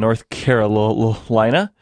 North Carolina.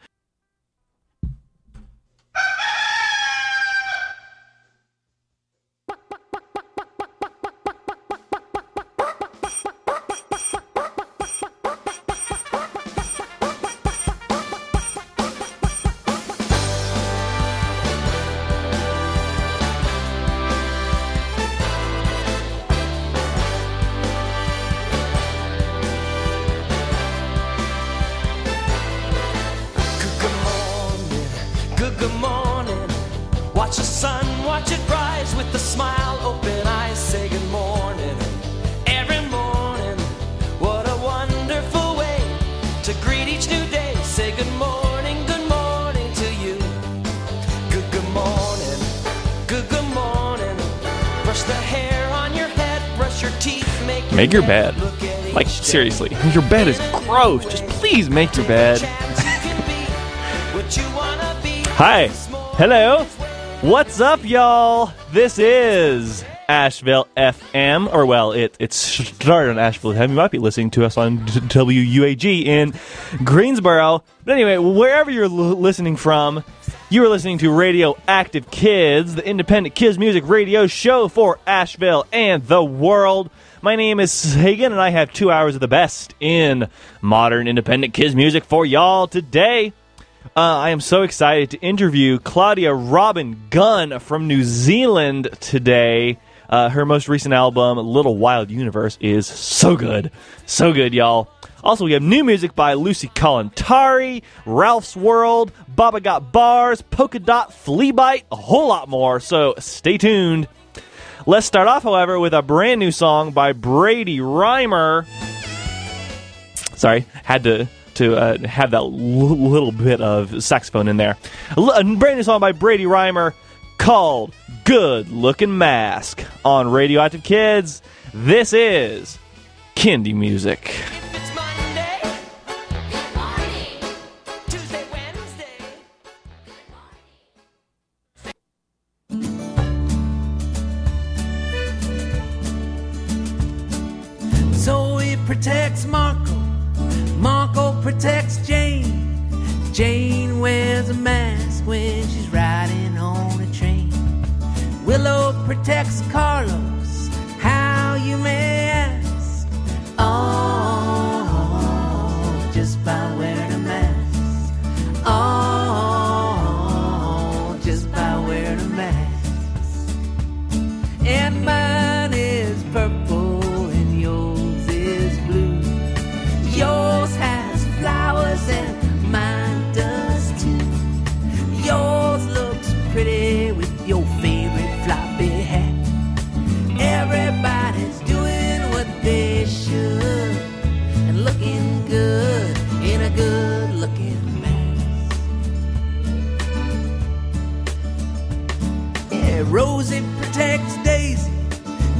Your bed. bed. Look at Like, seriously, your bed is gross. Just please make your bed. Hi. Hello. What's up, y'all? This is Asheville FM, or well, it it started on Asheville FM. You might be listening to us on WUAG in Greensboro. But anyway, wherever you're l- listening from, you are listening to Radio Active Kids, the independent kids music radio show for Asheville and the world. My name is Sagan, and I have two hours of the best in modern independent kids music for y'all today. Uh, I am so excited to interview Claudia Robin Gunn from New Zealand today. Uh, her most recent album, Little Wild Universe, is so good. So good, y'all. Also, we have new music by Lucy Kalantari, Ralph's World, Baba Got Bars, Polka Dot, Flea Bite, a whole lot more, so stay tuned. Let's start off, however, with a brand new song by Brady Rymer. Sorry, had to to uh, have that l- little bit of saxophone in there. A, l- a brand new song by Brady Rymer called "Good Looking Mask" on Radioactive Kids. This is Kindy music. Protects Marco. Marco protects Jane. Jane wears a mask when she's riding on a train. Willow protects Carlos. How you may ask? Oh, just by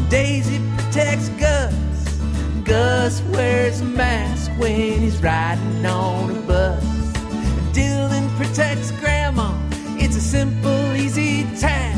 Daisy protects Gus. Gus wears a mask when he's riding on a bus. Dylan protects Grandma, it's a simple, easy task.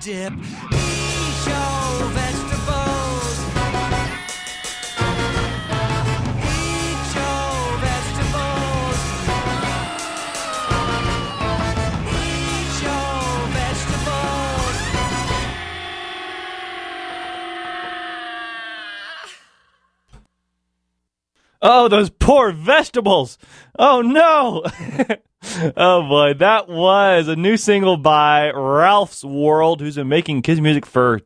Dip. Eat your vegetables. Eat your vegetables. Eat your vegetables. Oh, those poor vegetables. Oh no. oh boy, that was a new single by Ralph's World, who's been making kids music for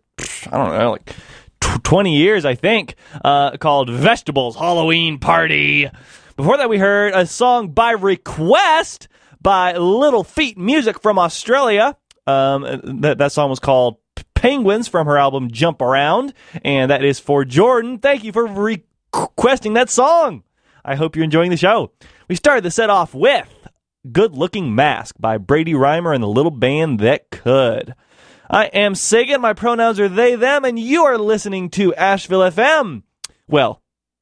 I don't know, like tw- 20 years, I think, uh, called Vegetables Halloween Party. Before that, we heard a song by request by Little Feet Music from Australia. Um, that song was called Penguins from her album Jump Around, and that is for Jordan. Thank you for requesting that song. I hope you're enjoying the show. We started the set off with Good Looking Mask by Brady Rymer and the Little Band That Could. I am Sagan. My pronouns are they, them, and you are listening to Asheville FM. Well,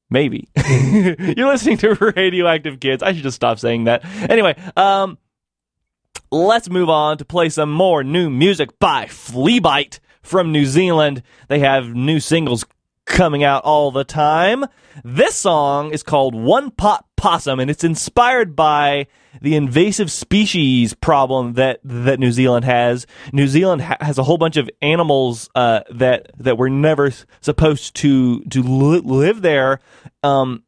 maybe. You're listening to Radioactive Kids. I should just stop saying that. Anyway, um, let's move on to play some more new music by Fleabite from New Zealand. They have new singles coming out all the time. This song is called One Pot Possum, and it's inspired by the invasive species problem that that New Zealand has. New Zealand ha- has a whole bunch of animals uh, that that were never supposed to to li- live there. Um,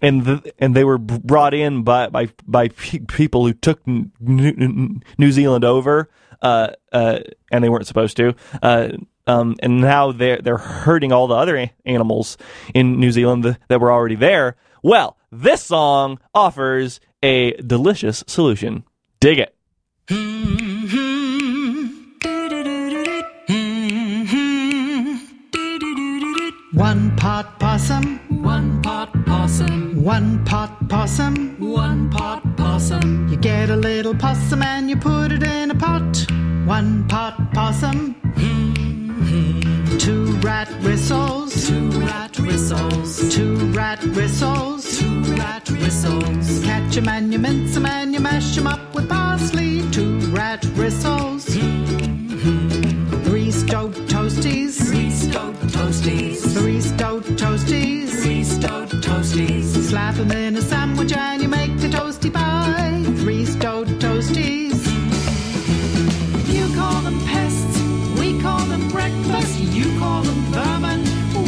and and they were brought in by by by pe- people who took N- N- New Zealand over, uh, uh, and they weren't supposed to. Uh, um, and now they're they're hurting all the other a- animals in New Zealand th- that were already there. Well, this song offers a delicious solution. Dig it. One pot possum, One pot possum, one pot possum. one pot possum, You get a little possum and you put it in a pot. One pot possum, hmm. Two rat whistles, two rat whistles, two rat whistles, two rat whistles, catch 'em and you mince 'em and you mash 'em up with parsley, two rat whistles, three stove toasties, three stove toasties, three stove toasties, three stove toasties, slap 'em in a sandwich and you make a toasty pie, three stove toasties. You call them pests, we call them breakfast. Call them vermin,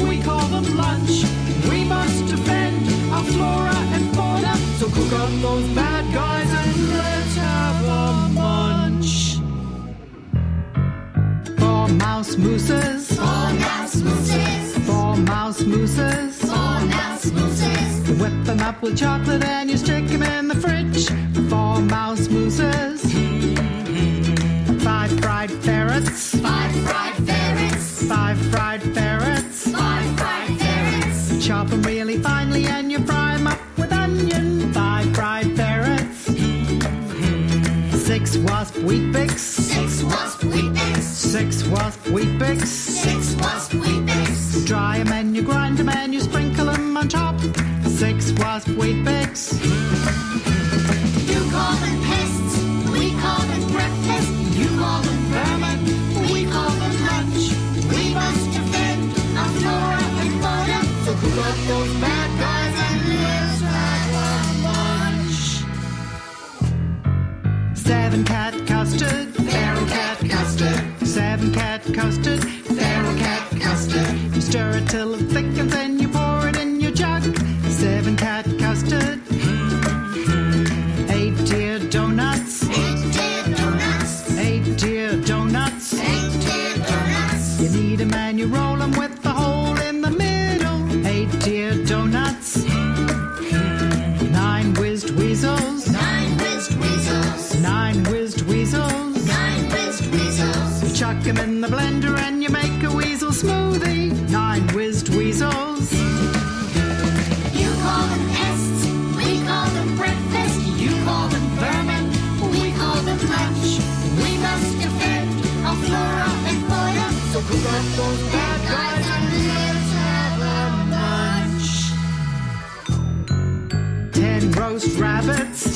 we call them lunch. We must defend our flora and fauna. So cook up those bad guys and let's have a munch. Four mouse mooses, Four mouse mooses, four mouse mooses. four mouse mooses, You whip them up with chocolate and you stick them in the fridge. Four mouse mooses. Five fried ferrets. five fried ferrets, Five fried ferrets. five fried ferrets, Chop them really finely and you fry them up with onion. Five fried ferrets. Mm-hmm. Six wasp Weet-Bix. six wasp Weet-Bix, Six wasp Weet-Bix. six wasp Weet-Bix, Dry 'em and you grind 'em and you sprinkle 'em on top. Six wasp Weet-Bix. Mm-hmm. Seven cat custard. Feral cat custard, Seven cat custard. feral cat custard, You stir it till it thickens and you pour it in your jug. Seven cat custard. Eight deer donuts. eight deer donuts, Eight deer donuts. eight deer donuts. You knead 'em and you roll 'em with rabbits.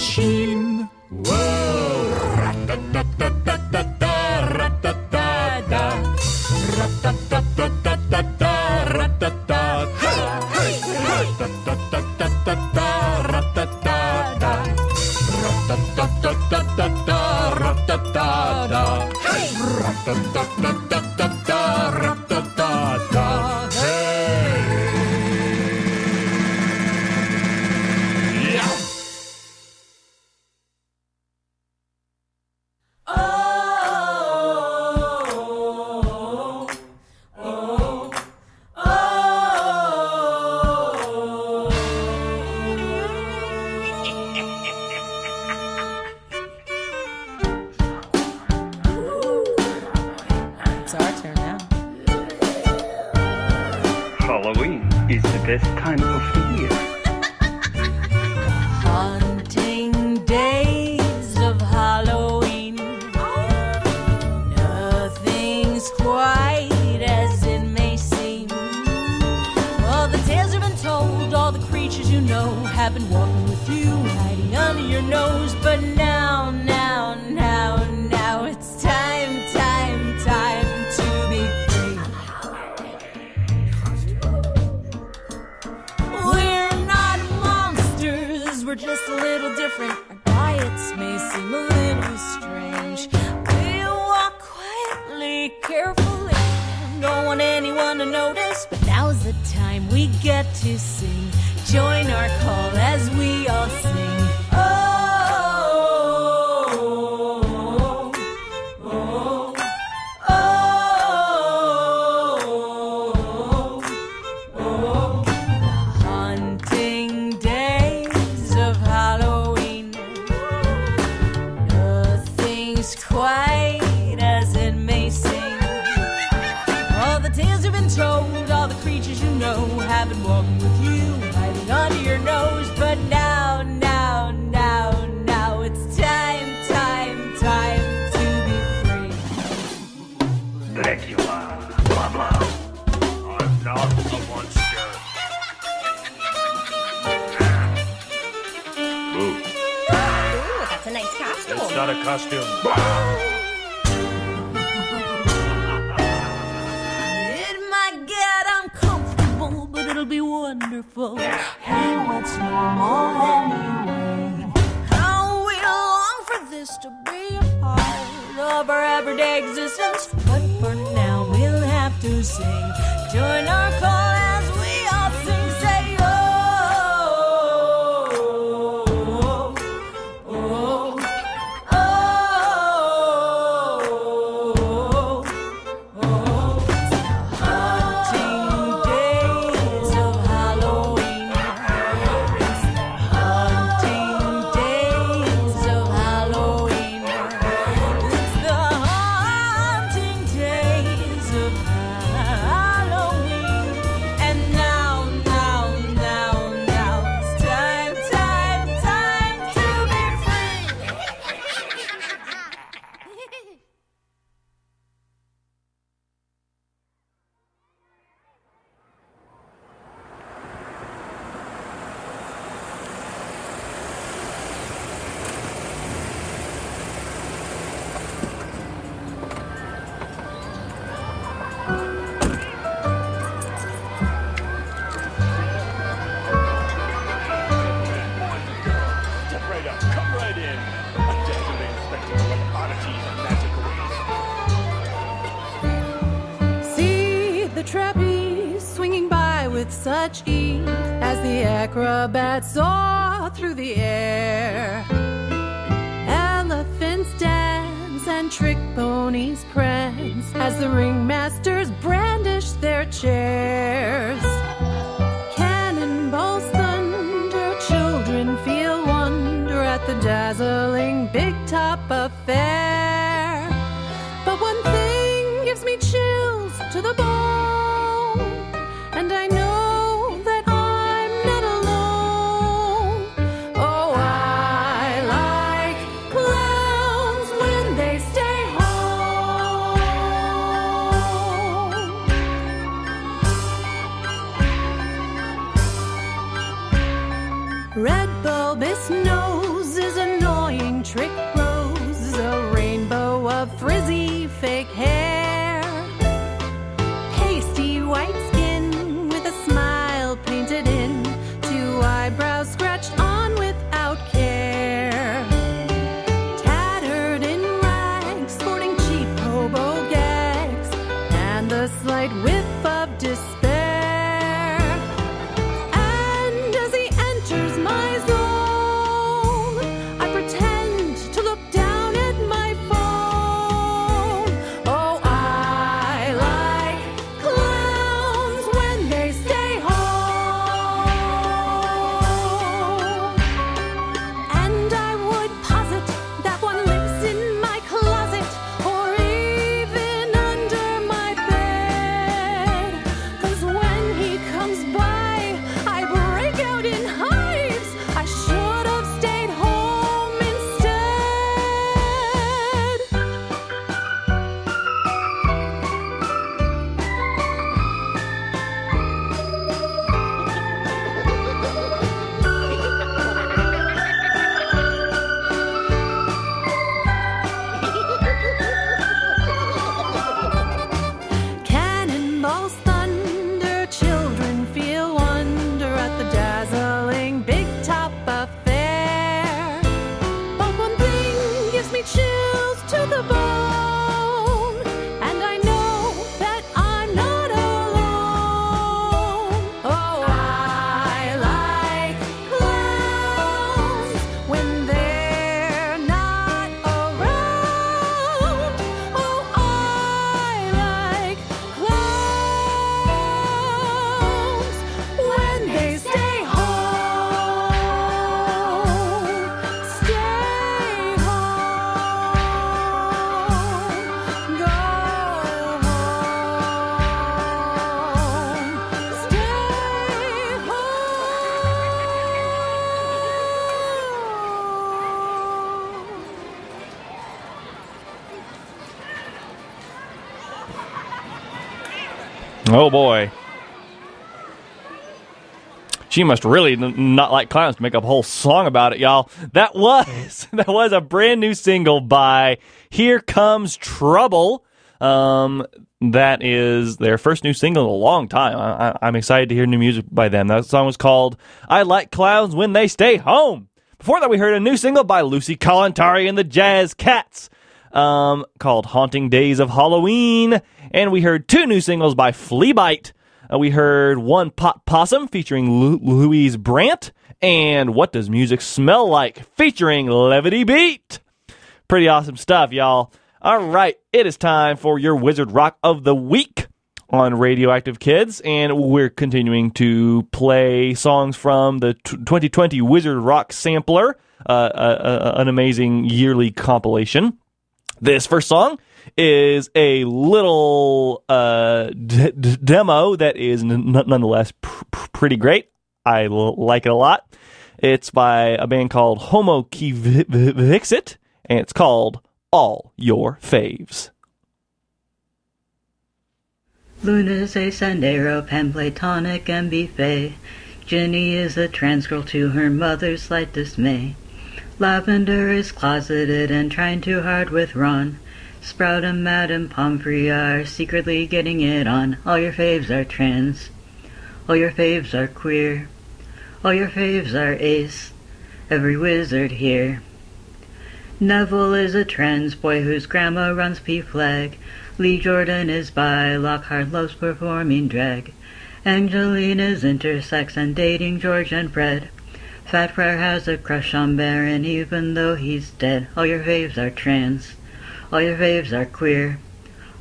she acrobats soar through the air. Elephants dance and trick ponies prance as the ring Oh boy. She must really not like clowns to make up a whole song about it, y'all. That was that was a brand new single by Here Comes Trouble. Um, that is their first new single in a long time. I, I'm excited to hear new music by them. That song was called "I Like Clowns When They Stay Home." Before that, we heard a new single by Lucy Kalantari and the Jazz Cats um, called Haunting Days of Halloween. And we heard two new singles by Fleabite. Uh, we heard One Pot Possum featuring Louise Brandt and What Does Music Smell Like featuring Levity Beet. Pretty awesome stuff, y'all. All right, it is time for your Wizard Rock of the Week on Radioactive Kids, and we're continuing to play songs from the t- 2020 Wizard Rock Sampler, uh, uh, uh, an amazing yearly compilation. This first song is a little uh, d- d- demo that is n- nonetheless pr- pr- pretty great. I l- like it a lot. It's by a band called Homo Ki Vi- Vi- Vixit, and it's called All Your Faves. Luna's a Sandero, Pan Platonic, and Buffet. Ginny is a trans girl to her mother's slight dismay. Lavender is closeted and trying too hard with Ron. Sprout and Madame Pomfrey are secretly getting it on. All your faves are trans. All your faves are queer. All your faves are ace. Every wizard here. Neville is a trans boy whose grandma runs PFLAG. Lee Jordan is bi, Lockhart loves performing drag. Angelina's intersex and dating George and Fred. Fat Friar has a crush on Baron even though he's dead. All your faves are trans. All your faves are queer.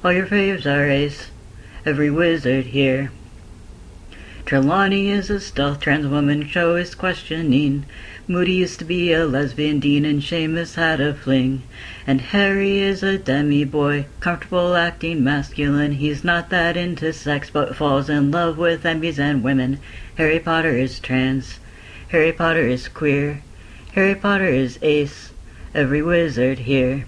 All your faves are ace. Every wizard here. Trelawney is a stealth trans woman, Cho is questioning. Moody used to be a lesbian dean and Seamus had a fling. And Harry is a demi boy, comfortable acting masculine. He's not that into sex but falls in love with enbies and women. Harry Potter is trans. Harry Potter is queer. Harry Potter is ace. Every wizard here.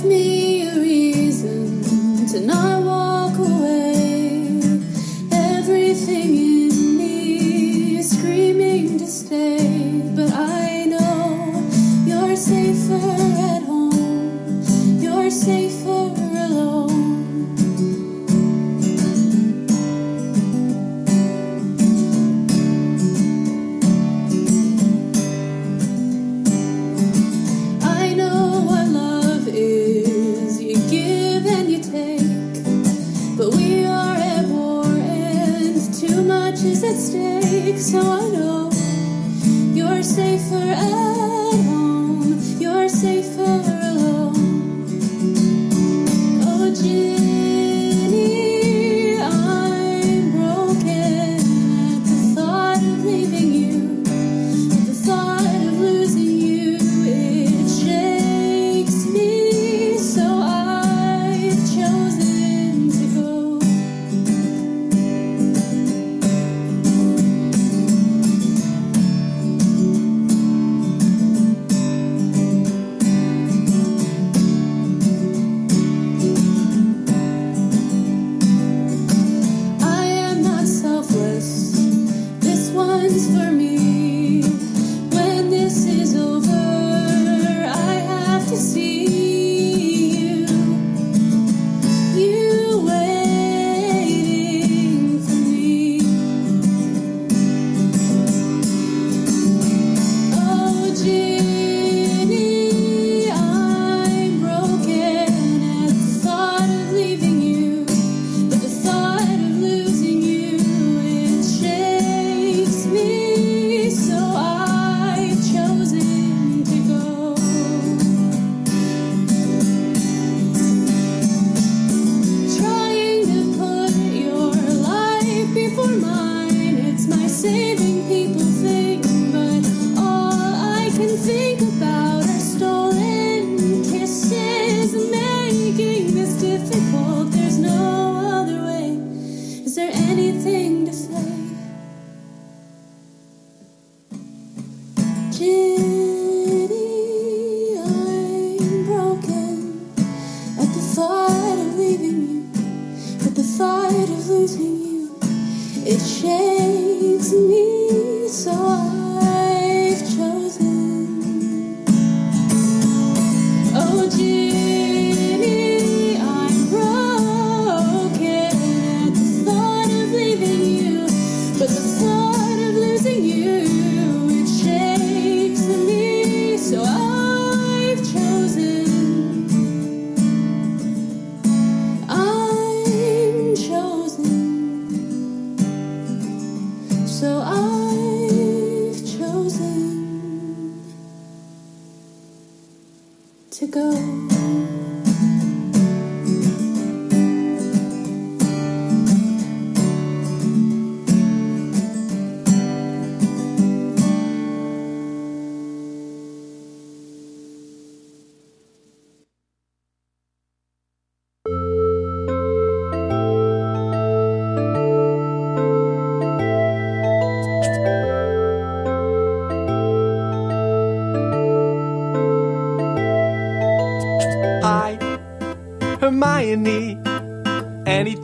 Give me a reason to not walk away. Everything in me is screaming to stay, but I know you're safer at home. You're safer So I know you're safe at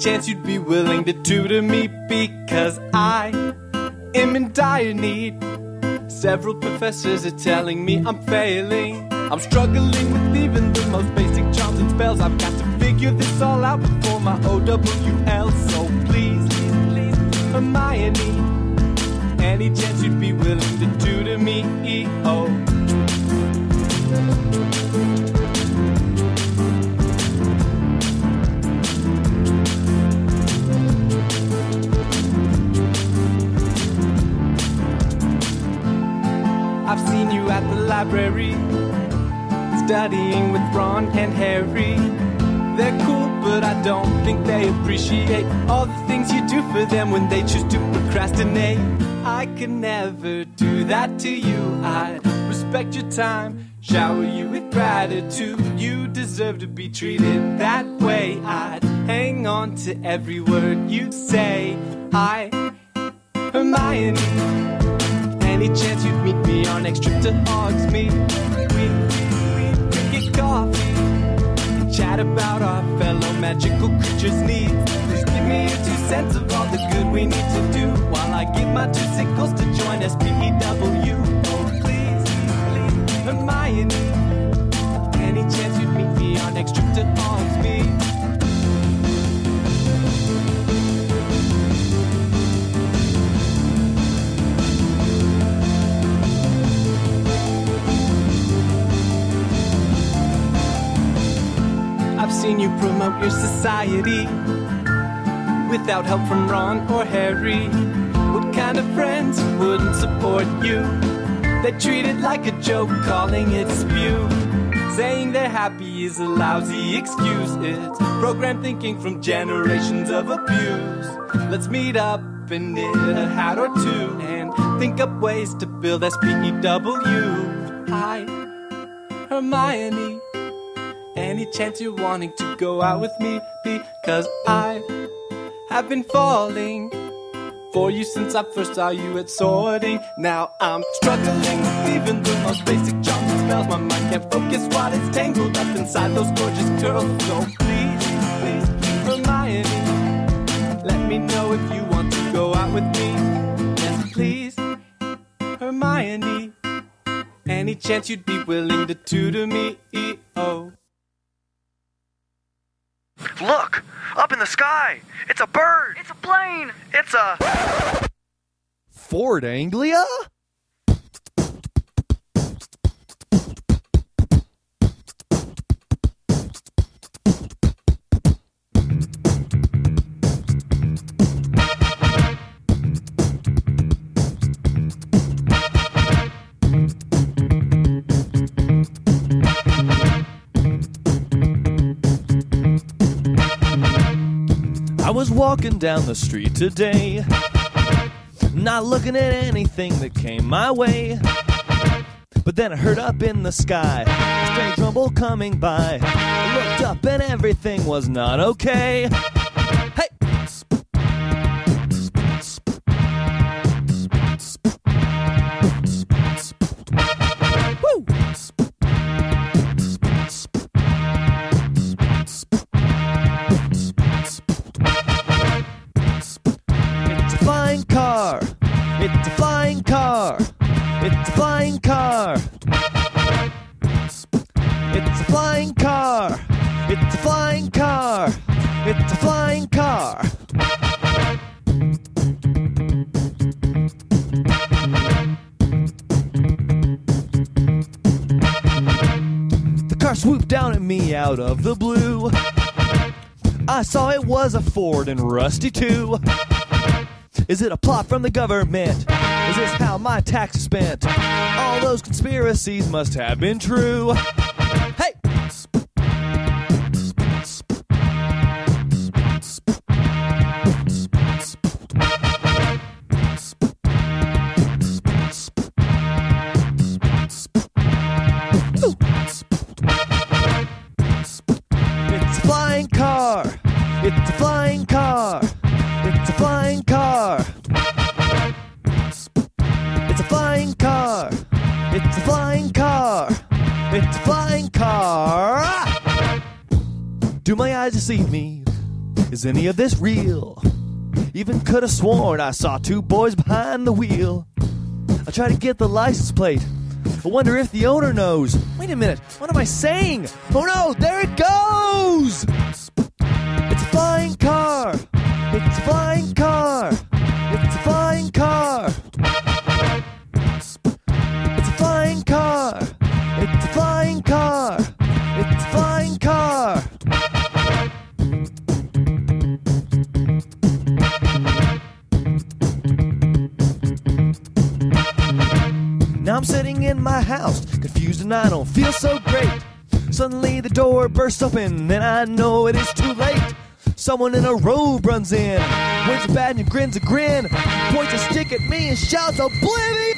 chance you'd be willing to tutor me? Because I am in dire need. Several professors are telling me I'm failing. I'm struggling with even the most basic charms and spells. I've got to figure this all out before my OWL. Respect your time, shower you with gratitude. You deserve to be treated that way. I'd hang on to every word seen you promote your society without help from Ron or Harry. What kind of friends wouldn't support you? They treat it like a joke, calling it spew. Saying they're happy is a lousy excuse. It's program thinking from generations of abuse. Let's meet up and knit a hat or two and think up ways to build SPEW. Hi, Hermione. Any chance you're wanting to go out with me? Because I have been falling for you since I first saw you at sorting. Now I'm struggling with even the most basic and spells. My mind can't focus while it's tangled up inside those gorgeous curls. So please, please, Hermione, let me know if you want to go out with me. Yes, please, Hermione. Any chance you'd be willing to tutor me? Oh. Look! Up in the sky! It's a bird! It's a plane! It's a. Ford Anglia? Was walking down the street today, not looking at anything that came my way. But then I heard up in the sky a strange rumble coming by. I looked up and everything was not okay. Out of the blue. I saw it was a Ford and Rusty too. Is it a plot from the government? Is this how my tax is spent? All those conspiracies must have been true. Hey! Flying car. It's a flying car. It's a flying car. It's a flying car. It's a flying car. Do my eyes deceive me? Is any of this real? Even could have sworn I saw two boys behind the wheel. I try to get the license plate. I wonder if the owner knows. Wait a minute, what am I saying? Oh no, there it goes! It's a flying car! It's a flying car! It's a flying car! It's a flying car! It's a flying car! It's a flying car! Now I'm sitting in my house, confused and I don't feel so great. Suddenly the door bursts open, and I know it is too late. Someone in a robe runs in, waves a bat and grins a grin, points a stick at me and shouts oblivion.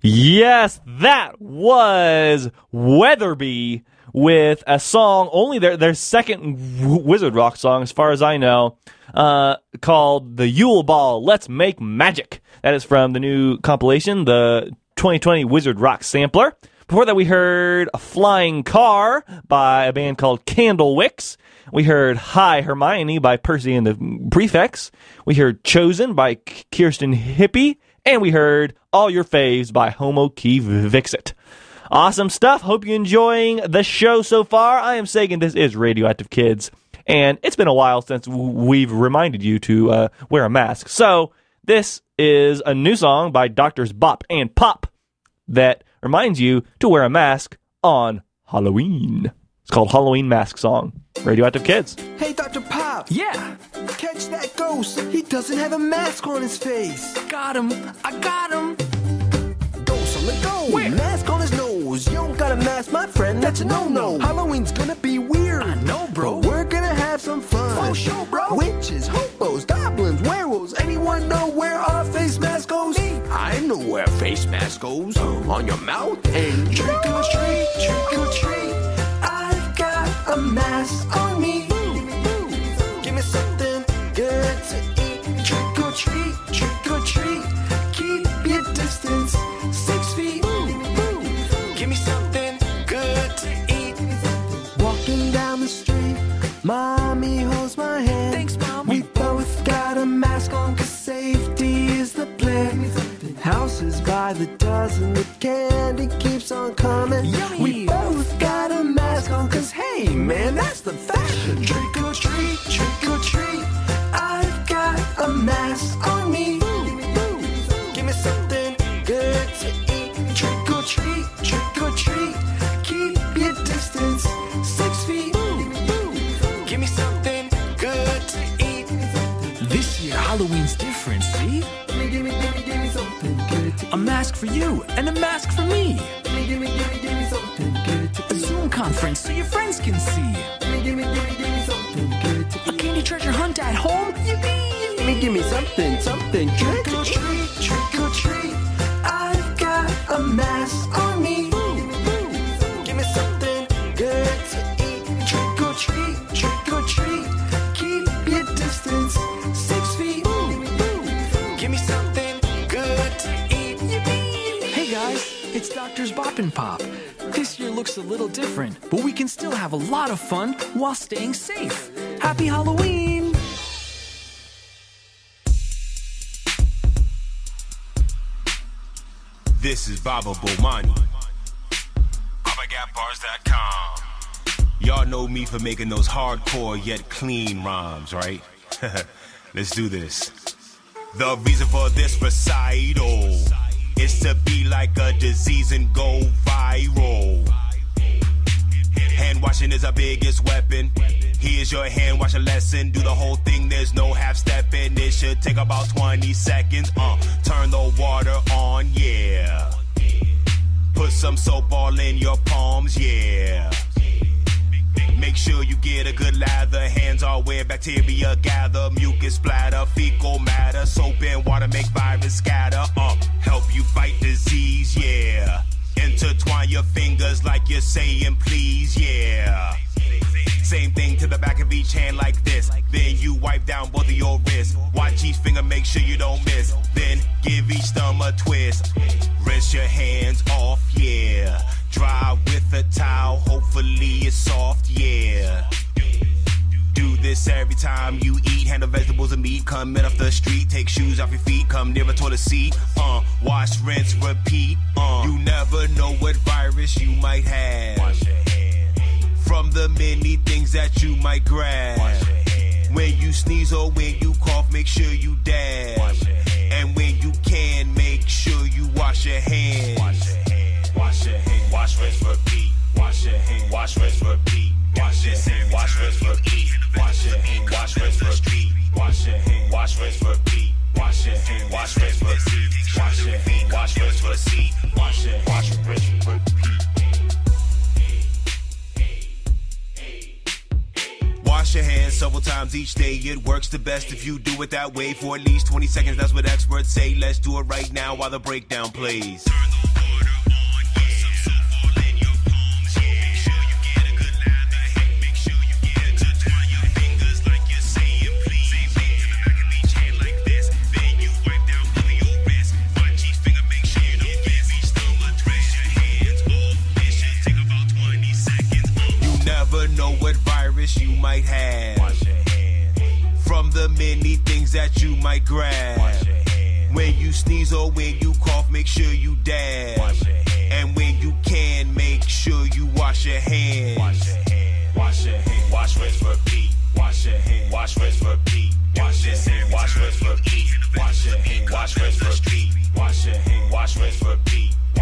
Yes, that was Weatherby with a song, only their their second Wizard Rock song, as far as I know, uh, called "The Yule Ball." Let's make magic. That is from the new compilation, the 2020 Wizard Rock Sampler. Before that, we heard "A Flying Car" by a band called Candle Wix. We heard "Hi Hermione" by Percy and the Prefects. We heard "Chosen" by Kirstyn Hippe. And we heard All Your Faves by Homo Key Vixit. Awesome stuff. Hope you're enjoying the show so far. I am Sagan. This is Radioactive Kids. And it's been a while since we've reminded you to uh, wear a mask. So this is a new song by Doctors Bop and Pop that reminds you to wear a mask on Halloween. It's called Halloween Mask Song. Radioactive Kids. Hey, Dr. Pop. Yeah. Catch that ghost. He doesn't have a mask on his face. Got him. I got him. Ghost on the go. Where? Mask on his nose. You don't got a mask, my friend. That's a no-no. Halloween's gonna be weird. I know, bro. But we're gonna have some fun. For sure, bro. Witches, hobos, goblins, werewolves. Anyone know where our face mask goes? Me. I know where face mask goes. On your mouth and trick or treat, trick or treat. A mask on me. Give me something good to eat. Trick or treat, trick or treat. Keep your distance six feet. Give me something good to eat. Walking down the street. Mommy holds my hand. Thanks. We both got a mask on cause safety is the plan. Houses by the dozen, the candy keeps on coming. We both got a mask on cause hey man, that's the fashion. Trick or treat, trick or treat. I've got a mask on me. Give me something good to eat. Trick or treat, trick or treat. Keep your distance six feet. Give me something good to eat. This year, Halloween's different, A mask for you and a mask for me. Gimme, gimme, gimme, gimme something good to A Zoom conference so your friends can see. Gimme, gimme, gimme, gimme something good to A candy treasure hunt at home. Yippee! Gimme, gimme something, something good to treat, trick or treat. I've got a mask Bop and Pop. This year looks a little different, but we can still have a lot of fun while staying safe. Happy Halloween! This is Baba Bomani. BabaGotBars.com. Y'all know me for making those hardcore yet clean rhymes, right? Let's do this. The reason for this recital is to be like a disease and go viral. Hand washing is our biggest weapon. Here's your hand washing lesson. Do the whole thing, there's no half stepping. It should take about 20 seconds. Uh, turn the water on, yeah. Put some soap all in your palms, yeah. Make sure you get a good lather. Hands are where bacteria gather. Mucus splatter, fecal matter. Soap and water make virus scatter. Uh, help you fight disease, yeah. Intertwine your fingers like you're saying please, yeah. Same thing to the back of each hand like this. Then you wipe down both of your wrists. Watch each finger, make sure you don't miss. Then give each thumb a twist. Rinse your hands off, yeah. Dry with a towel, hopefully it's soft, yeah. Do this every time you eat. Handle vegetables and meat. Come in off the street. Take shoes off your feet. Come near a toilet seat. Uh, wash, rinse, repeat. Uh, you never know what virus you might have. Wash your hands From the many things that you might grab. When you sneeze or when you cough, make sure you dab. And when you can, make sure you wash your hands. wash your hands. Wash your hands. Wash, rinse, repeat. Wash your hands. Wash, rinse, repeat. Wash your hands. Wash, rinse, repeat. Wash your hands. Wash, rinse, repeat. Wash your hands. Wash, rinse, repeat. Wash your hands. Wash, rinse, repeat. Wash your hands. Wash, rinse, repeat. Wash your hands. Wash, rinse, repeat. Wash your hands several times each day. It works the best if you do it that way for at least 20 seconds. That's what experts say. Let's do it right now while the breakdown plays. You what you might have. From the many things that you might grab. When you sneeze or when you cough, make sure you dab. And when you can, make sure you wash your hands. Wash your hands. Wash. Wash your hands. Wash, rinse, repeat. Wash your hands. Wash, rinse, repeat. Wash your hands. Wash, rinse, repeat. Wash your hands. Wash, rinse, repeat. Wash your hands. Wash, rinse, repeat.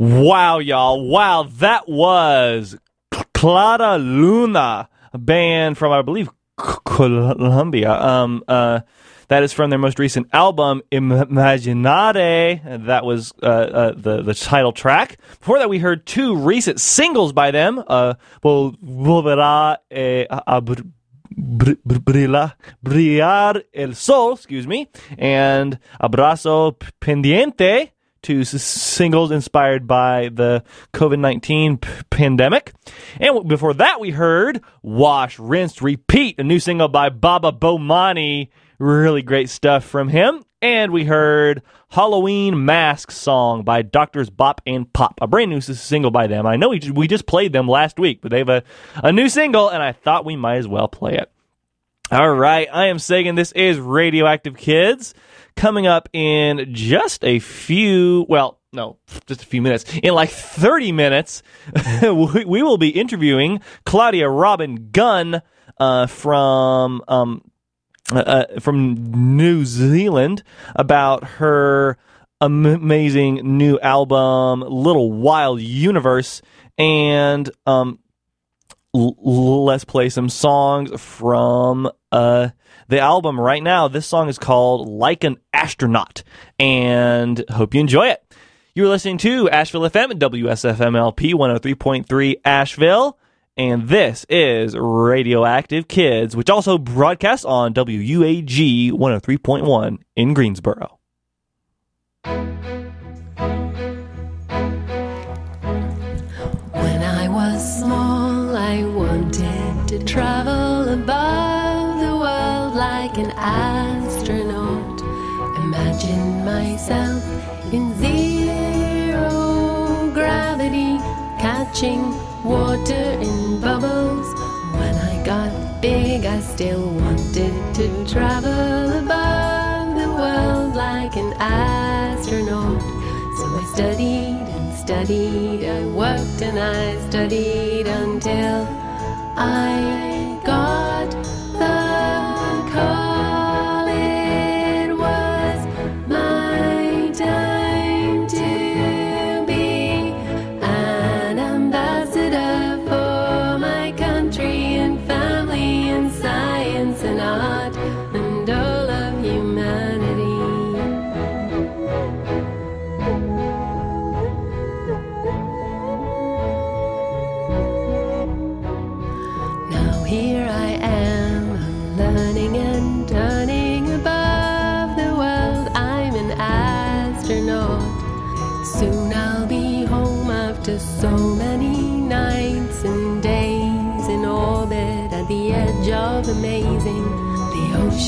Wow, y'all. Wow, that was Claraluna, band from, I believe, Colombia. Um, uh, that is from their most recent album, Imaginare. That was uh, uh, the the title track. Before that, we heard two recent singles by them. Uh, Volverá a a br- br- br- brilla- brillar el sol, excuse me, and Abrazo Pendiente, two s- singles inspired by the COVID 19 p- pandemic. And before that, we heard Wash, Rinse, Repeat, a new single by Baba Bomani. Really great stuff from him. And we heard Halloween Mask song by Doctors Bop and Pop, a brand new single by them. I know we just, we just played them last week, but they have a, a new single, and I thought we might as well play it. All right, I am Sagan. This is Radioactive Kids. Coming up in just a few, well, no, just a few minutes. In like 30 minutes, we we will be interviewing Claudia Robin Gunn uh, from um, uh, uh, from New Zealand about her am- amazing new album, Little Wild Universe, and um, l- let's play some songs from uh, the album right now. This song is called Like an Astronaut, and hope you enjoy it. You're listening to Asheville FM at WSFMLP 103.3 Asheville. And this is Radioactive Kids, which also broadcasts on WUAG 103.1 in Greensboro. When I was small, I wanted to travel above an astronaut. Imagine myself in zero gravity, catching water in bubbles. When I got big, I still wanted to travel above the world like an astronaut. So I studied and studied, I worked and I studied until I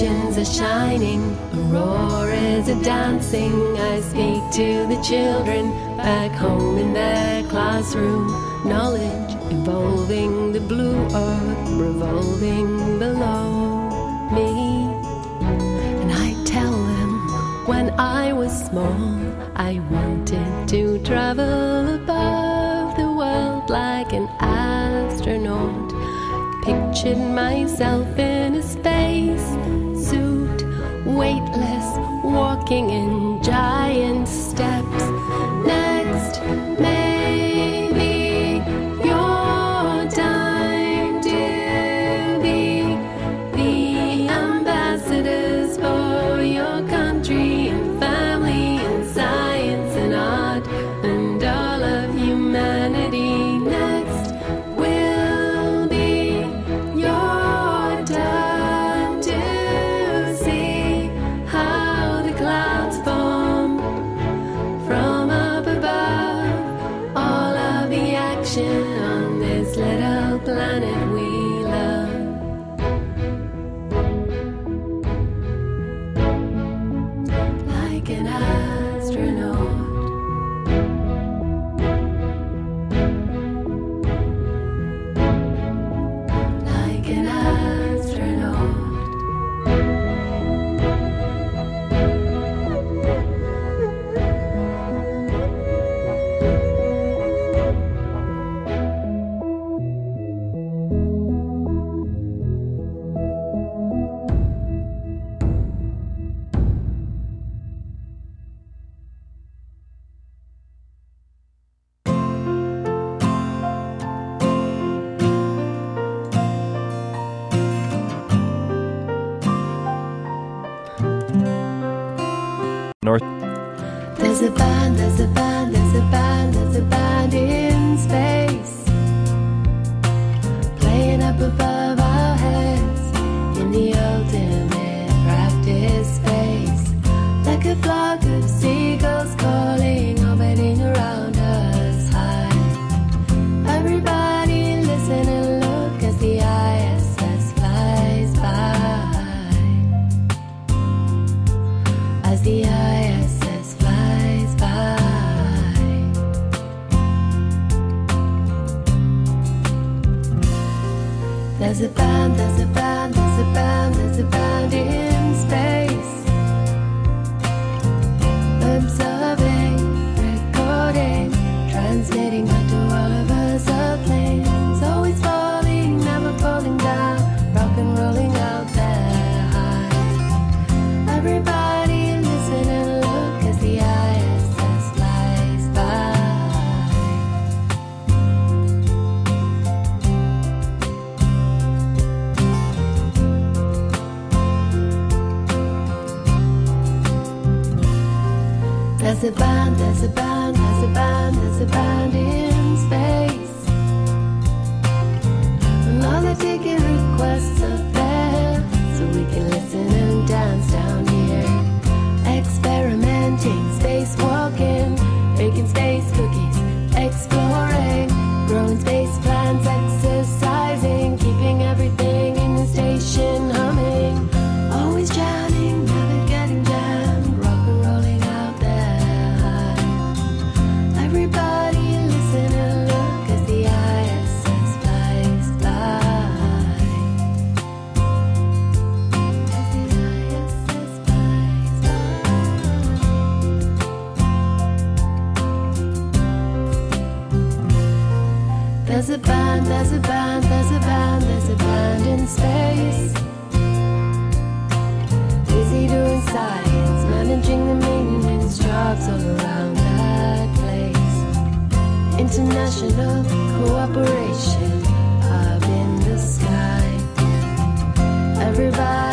oceans are shining, auroras are dancing. I speak to the children back home in their classroom. Knowledge evolving, the blue earth revolving below me. And I tell them when I was small, I wanted to travel above the world like an astronaut. Pictured myself in walking in giant There's a band, there's a band, there's a band, there's a band in space. Busy doing science, managing the maintenance jobs all around that place. International cooperation up in the sky. Everybody.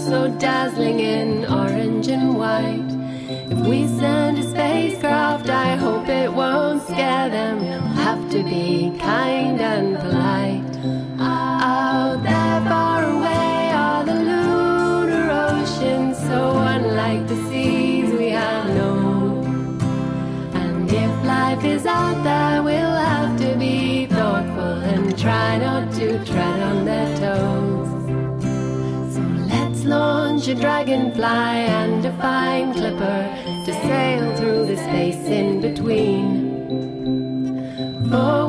So dazzling in orange and white? If we send a spacecraft, I hope it won't scare them. We'll have to be kind and polite. Out there far away are the lunar oceans, so unlike the seas we have known. And if life is out there, we'll have to be thoughtful and try not to tread on their a dragonfly and a fine clipper to sail through the space in between. For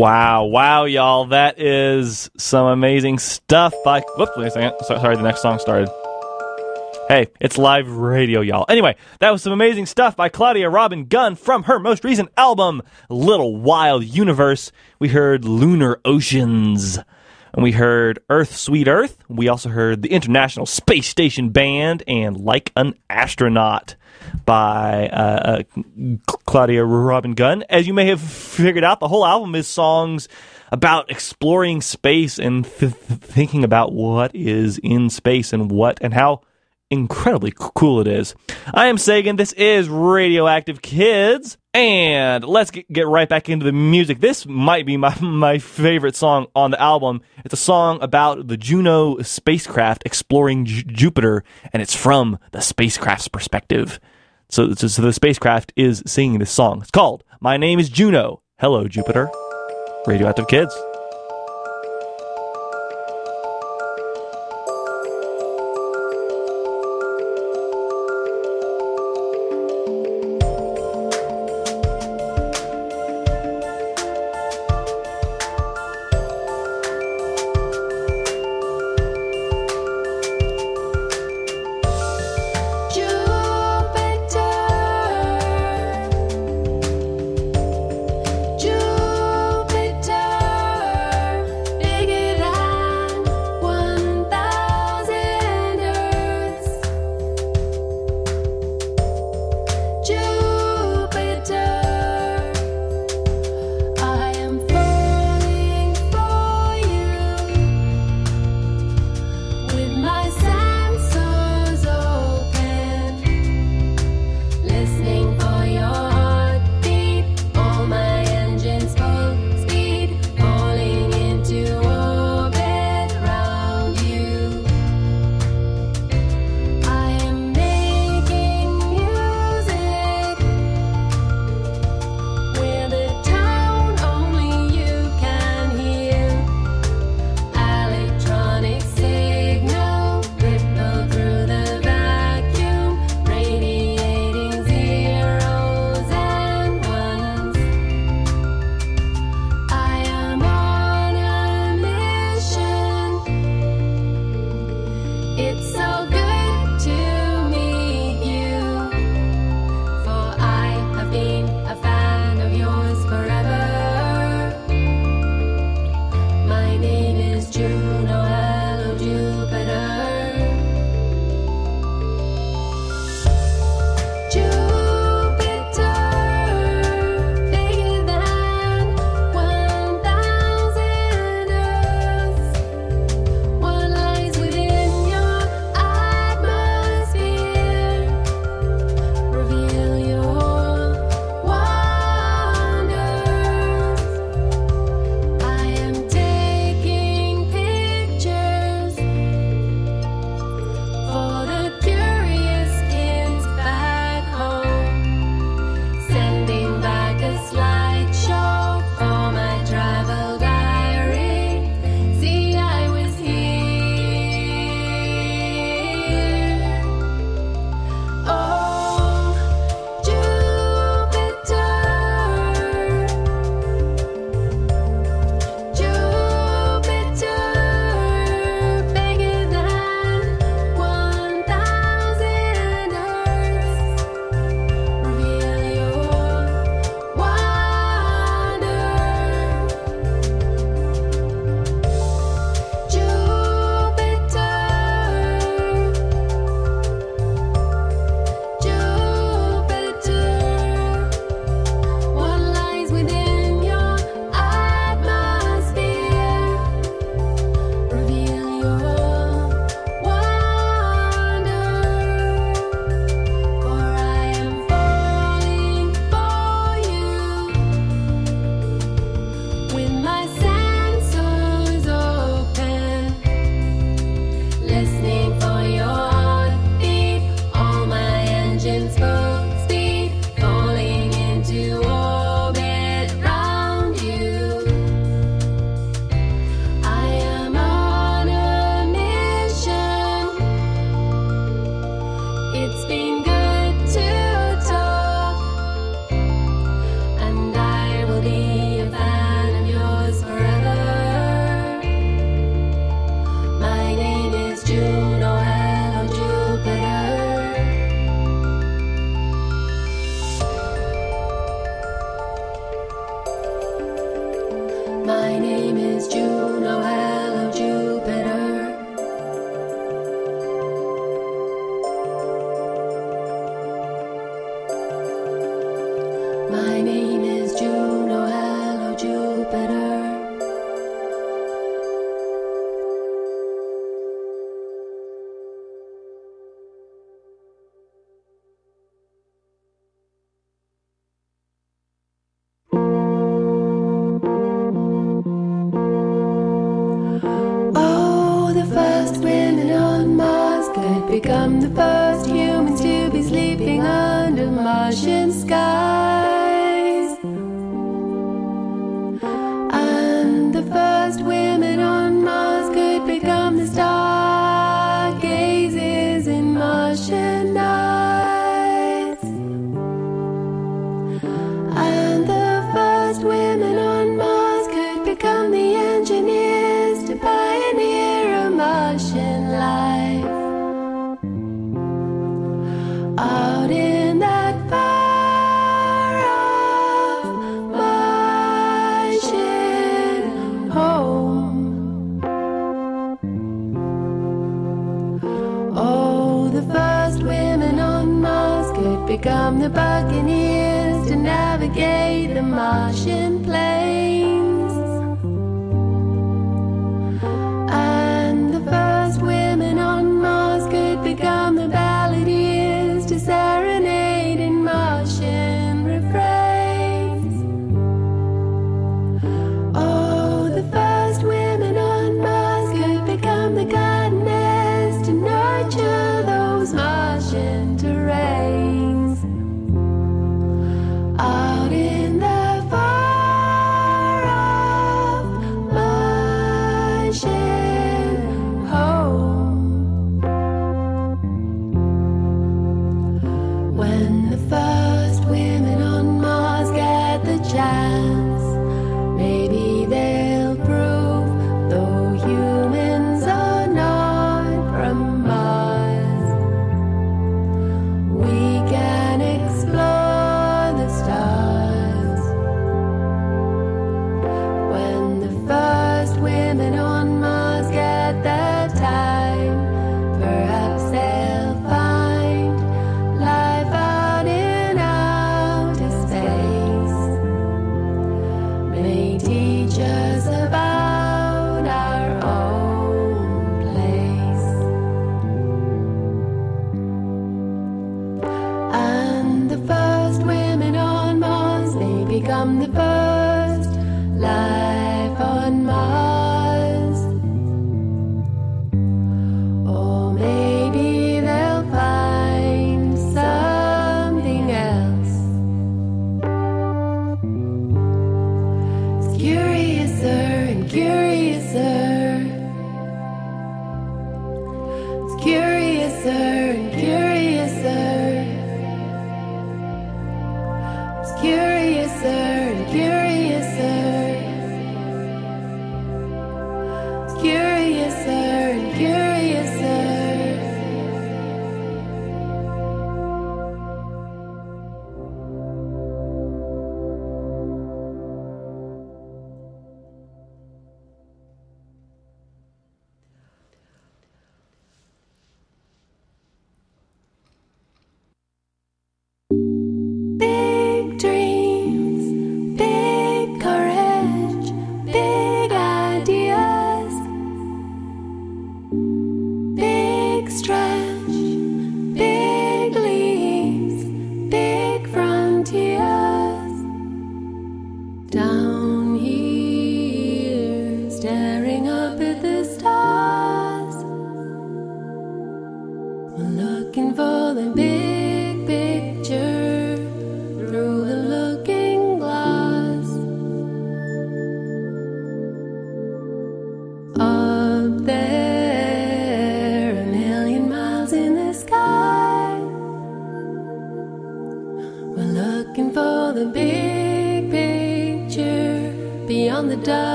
Wow, wow, y'all. That is some amazing stuff by. Whoops, wait a second. So- Sorry, the next song started. Hey, it's live radio, y'all. Anyway, that was some amazing stuff by Claudia Robin Gunn from her most recent album, Little Wild Universe. We heard Lunar Oceans. And we heard Earth, Sweet Earth. We also heard the International Space Station Band and Like an Astronaut by uh, uh, Claudia Robin Gunn. As you may have figured out, the whole album is songs about exploring space and th- th- thinking about what is in space and what and how incredibly cool it is. I am Sagan. This is Radioactive Kids. And let's get, right back into the music. This might be my, my favorite song on the album. It's a song about the Juno spacecraft exploring J- Jupiter, and it's from the spacecraft's perspective. So, so, so the spacecraft is singing this song. It's called My Name is Juno. Hello, Jupiter. Radioactive Kids.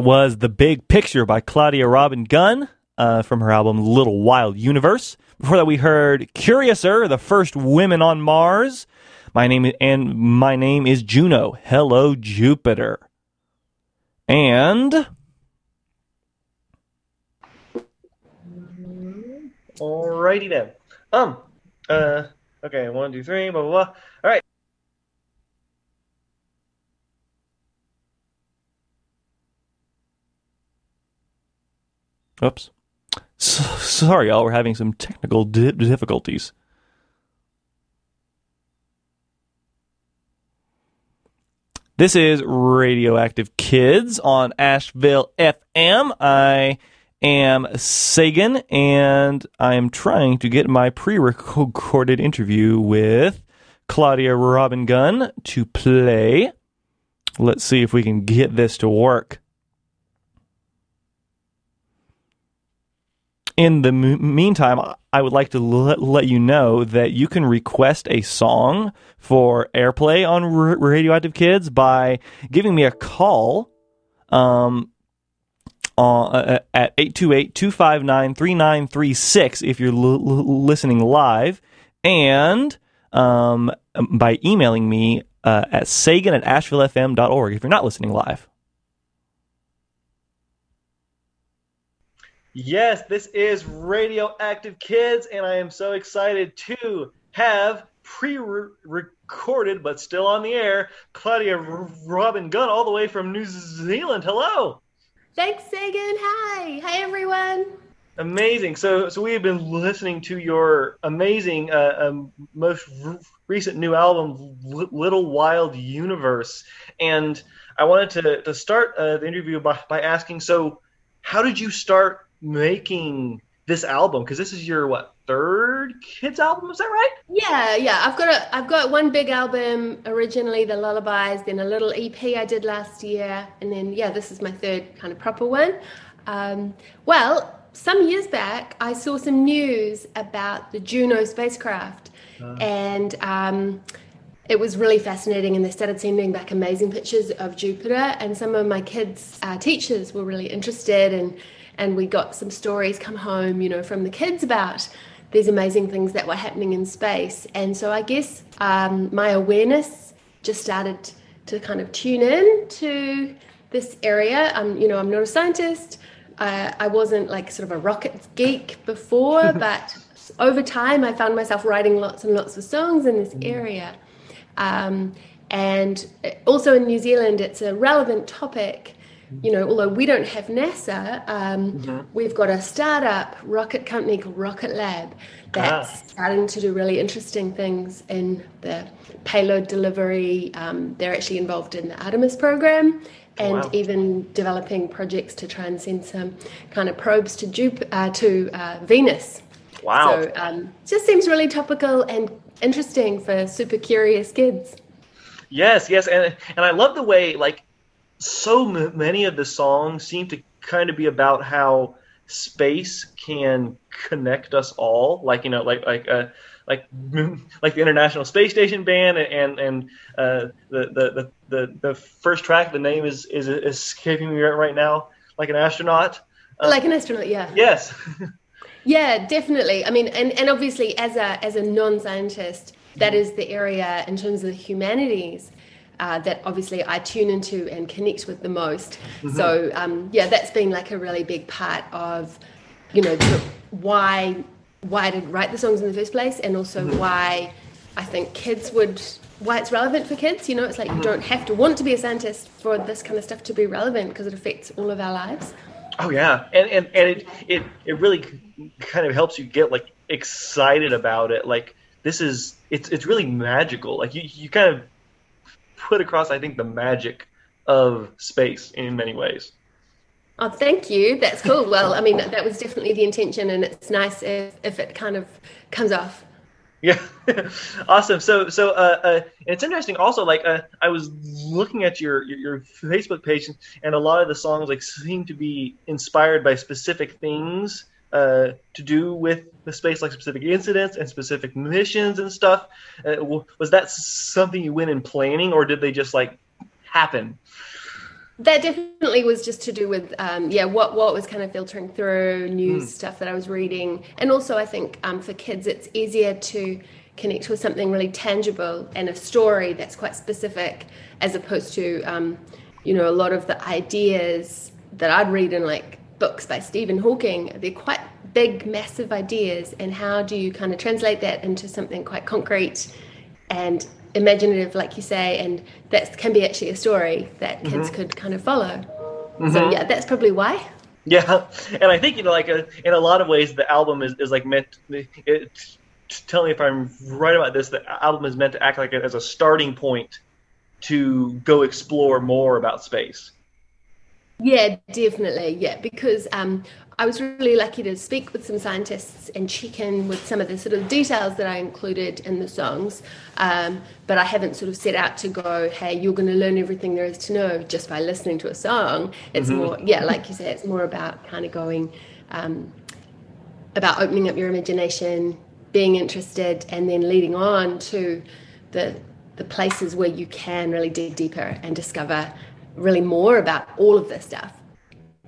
That was The Big Picture by Claudia Robin Gunn uh, from her album Little Wild Universe. Before that, we heard Curiouser, the first women on Mars. My name and my name is Juno. Hello, Jupiter. And Alrighty then. Um. Uh. Okay. One, two, three. Blah blah blah. All right. Oops. So, sorry, y'all. We're having some technical di- difficulties. This is Radioactive Kids on Asheville FM. I am Sagan, and I am trying to get my pre recorded interview with Claudia Robin Gunn to play. Let's see if we can get this to work. In the m- meantime, I would like to let, let you know that you can request a song for airplay on R- Radioactive Kids by giving me a call um, uh, at 828-259-3936 if you're l- l- listening live, and um, by emailing me uh, at sagan at ashevillefm.org if you're not listening live. Yes, this is Radioactive Kids, and I am so excited to have pre-recorded but still on the air Claudia Robin Gunn all the way from New Zealand. Hello. Thanks, Sagan. Hi. Hi, everyone. Amazing. So, so we have been listening to your amazing, uh, um, most r- recent new album, L- Little Wild Universe, and I wanted to to start uh, the interview by by asking, so how did you start making this album? Because this is your what third kids album? Is that right? Yeah, yeah. I've got a I've got one big album originally, the Lullabies, then a little EP I did last year, and then yeah, this is my third kind of proper one. Um, well, some years back, I saw some news about the Juno spacecraft, and um, it was really fascinating. And they started sending back amazing pictures of Jupiter, and some of my kids' uh, teachers were really interested, and and we got some stories come home, you know, from the kids about these amazing things that were happening in space. And so I guess um, my awareness just started to kind of tune in to this area. Um, you know, I'm not a scientist. Uh, I wasn't like sort of a rocket geek before, but over time I found myself writing lots and lots of songs in this area. Um, and also in New Zealand, it's a relevant topic. You know, although we don't have NASA, um, we've got a startup rocket company called Rocket Lab that's starting to do really interesting things in the payload delivery. Um, they're actually involved in the Artemis program and Wow. even developing projects to try and send some kind of probes to Jup- uh, to uh, Venus. Wow. So um, just seems really topical and interesting for super curious kids. Yes, yes, and and I love the way like so m- many of the songs seem to kind of be about how space can connect us all. Like you know, like like uh, like like the International Space Station Band, and and uh, the, the the the first track. The name is is escaping me right right now. Like an astronaut. Uh, like an astronaut, yeah. Yes. Yeah, definitely. I mean, and, and obviously, as a as a non-scientist, that is the area in terms of the humanities uh, that obviously I tune into and connect with the most. Mhm. So um, yeah, that's been like a really big part of, you know, why why I did write the songs in the first place, and also why I think kids would why it's relevant for kids. You know, it's like you don't have to want to be a scientist for this kind of stuff to be relevant because it affects all of our lives. Oh yeah, and and, and it, it it really kind of helps you get like excited about it. Like this is it's it's really magical. Like you you kind of put across I think the magic of space in many ways. Oh, thank you. That's cool. Well, I mean, that, that was definitely the intention, and it's nice if, if it kind of comes off. Yeah, awesome. So, so uh, uh, it's interesting. Also, like uh, I was looking at your, your your Facebook page, and a lot of the songs like seem to be inspired by specific things uh, to do with the space, like specific incidents and specific missions and stuff? Uh, w- was that something you went in planning, or did they just like happen? That definitely was just to do with um, yeah what what was kind of filtering through news Mm. stuff that I was reading, and also I think um, for kids it's easier to connect with something really tangible and a story that's quite specific, as opposed to um, you know a lot of the ideas that I'd read in like books by Stephen Hawking. They're quite big, massive ideas, and how do you kind of translate that into something quite concrete and imaginative, like you say, and that can be actually a story that kids Mhm. could kind of follow. So Mhm. yeah, that's probably why. Yeah, and I think you know, like uh in a lot of ways, the album is, is like meant. It, tell me if I'm right about this. The album is meant to act like it as a starting point to go explore more about space. Yeah, definitely. Yeah, because um, I was really lucky to speak with some scientists and check in with some of the sort of details that I included in the songs. Um, but I haven't sort of set out to go, hey, you're going to learn everything there is to know just by listening to a song. It's Mhm. more, yeah, like you say, it's more about kind of going, um, about opening up your imagination, being interested, and then leading on to the the places where you can really dig deeper and discover really more about all of this stuff.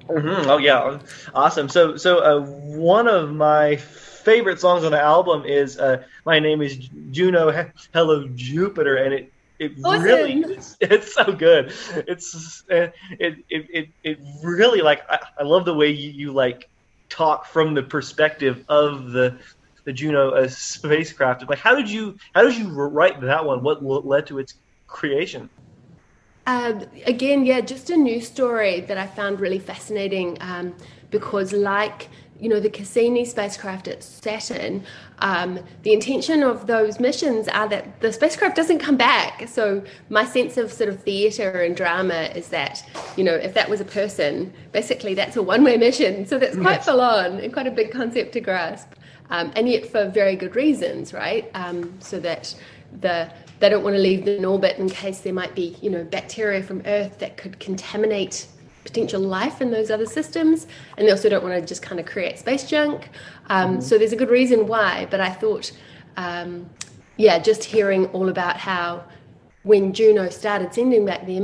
hmm Oh yeah, awesome. So so uh, one of my favorite songs on the album is uh, "My Name Is Juno, He- Hello Jupiter," and it it Awesome. really it's, it's so good. It's uh, it, it it it really like I, I love the way you, you like talk from the perspective of the the Juno uh, spacecraft. Like how did you how did you write that one? What led to its creation? Um, again, yeah, just a news story that I found really fascinating um, because, like, you know, the Cassini spacecraft at Saturn, um, the intention of those missions are that the spacecraft doesn't come back. So, my sense of sort of theatre and drama is that, you know, if that was a person, basically that's a one way mission. So, that's quite Yes. full on and quite a big concept to grasp. Um, and yet, for very good reasons, right? Um, so that the they don't want to leave them in orbit in case there might be, you know, bacteria from Earth that could contaminate potential life in those other systems, and they also don't want to just kind of create space junk. Um, Mhm. So there's a good reason why. But I thought, um, yeah, just hearing all about how when Juno started sending back the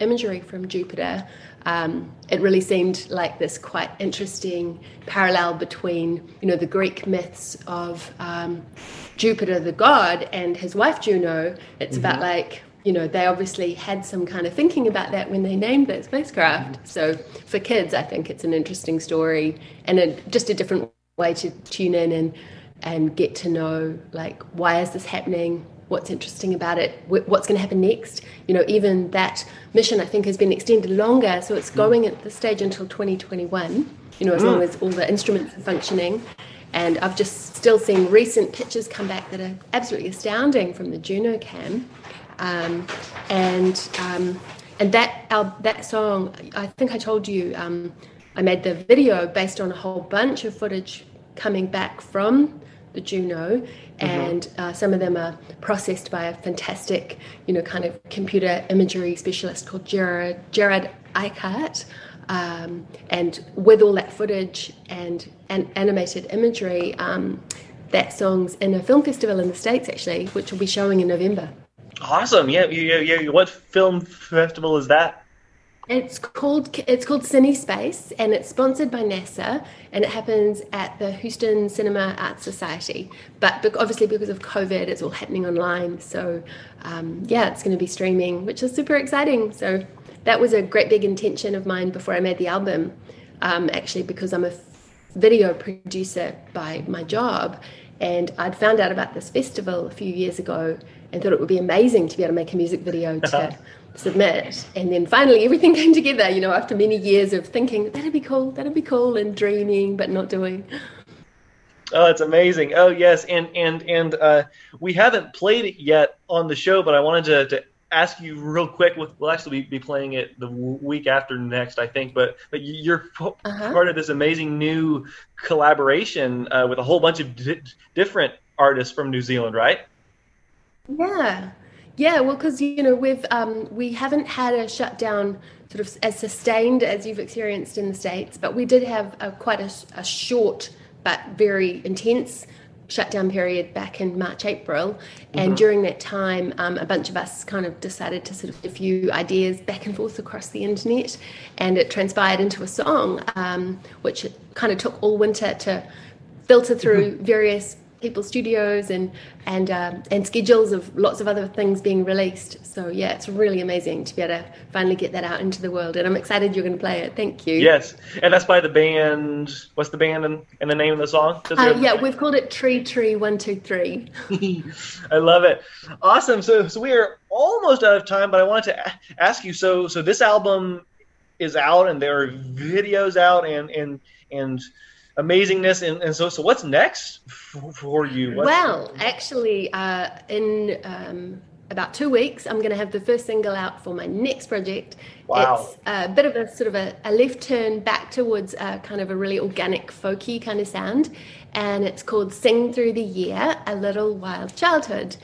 imagery from Jupiter, um, it really seemed like this quite interesting parallel between, you know, the Greek myths of um, Jupiter, the god, and his wife Juno. It's about Mhm. like, you know, they obviously had some kind of thinking about that when they named that spacecraft. So for kids, I think it's an interesting story and a, just a different way to tune in and and get to know like why is this happening what's interesting about it wh- what's going to happen next. You know even that mission i think has been extended longer so it's going at this stage until 2021 you know as Mm. long as all the instruments are functioning. And i've just still seen recent pictures come back that are absolutely astounding from the JunoCam. Um, and um, and that al- that song i think i told you um, i made the video based on a whole bunch of footage coming back from the Juno, and uh, some of them are processed by a fantastic, you know, kind of computer imagery specialist called Gerard, Gerard Eichstädt. Um, and with all that footage and, and animated imagery, um, that song's in a film festival in the States actually, which will be showing in November. Awesome. Yeah, yeah, yeah. What film festival is that? It's called it's called CineSpace, and it's sponsored by NASA, and it happens at the Houston Cinema Arts Society. But obviously, because of COVID, it's all happening online. So, um, yeah, it's going to be streaming, which is super exciting. So, that was a great big intention of mine before I made the album. Um, actually, because I'm a video producer by my job, and I'd found out about this festival a few years ago, and thought it would be amazing to be able to make a music video to submit. And then finally everything came together, you know, after many years of thinking, that'd be cool, that'd be cool, and dreaming, but not doing. Oh, it's amazing. Oh, yes, and and and uh, we haven't played it yet on the show, but I wanted to, to ask you real quick. With, we'll actually be, be playing it the week after next, I think. But but you're Uh-huh. part of this amazing new collaboration uh, with a whole bunch of di- different artists from New Zealand, right? Yeah. Yeah, well, because you know we've um, we haven't had a shutdown sort of as sustained as you've experienced in the states, but we did have a, quite a, a short but very intense shutdown period back in March, April. And Mhm. during that time, um, a bunch of us kind of decided to sort of few ideas back and forth across the internet, and it transpired into a song, um, which kind of took all winter to filter through various people's studios and and um, and schedules of lots of other things being released. So yeah, it's really amazing to be able to finally get that out into the world, and I'm excited you're going to play it. Thank you. Yes, and that's by the band. What's the band and, and the name of the song? Uh, yeah, we've called it Tree Tree One Two Three. I love it. Awesome. So, so we are almost out of time, but I wanted to ask you. So, so this album is out, and there are videos out, and and and amazingness, and, and so so what's next for, for you? What's- Well, actually, uh, in um, about two weeks, I'm going to have the first single out for my next project. Wow. It's a bit of a sort of a, a left turn back towards uh, kind of a really organic, folky kind of sound. And it's called Sing Through the Year A Little Wild Childhood.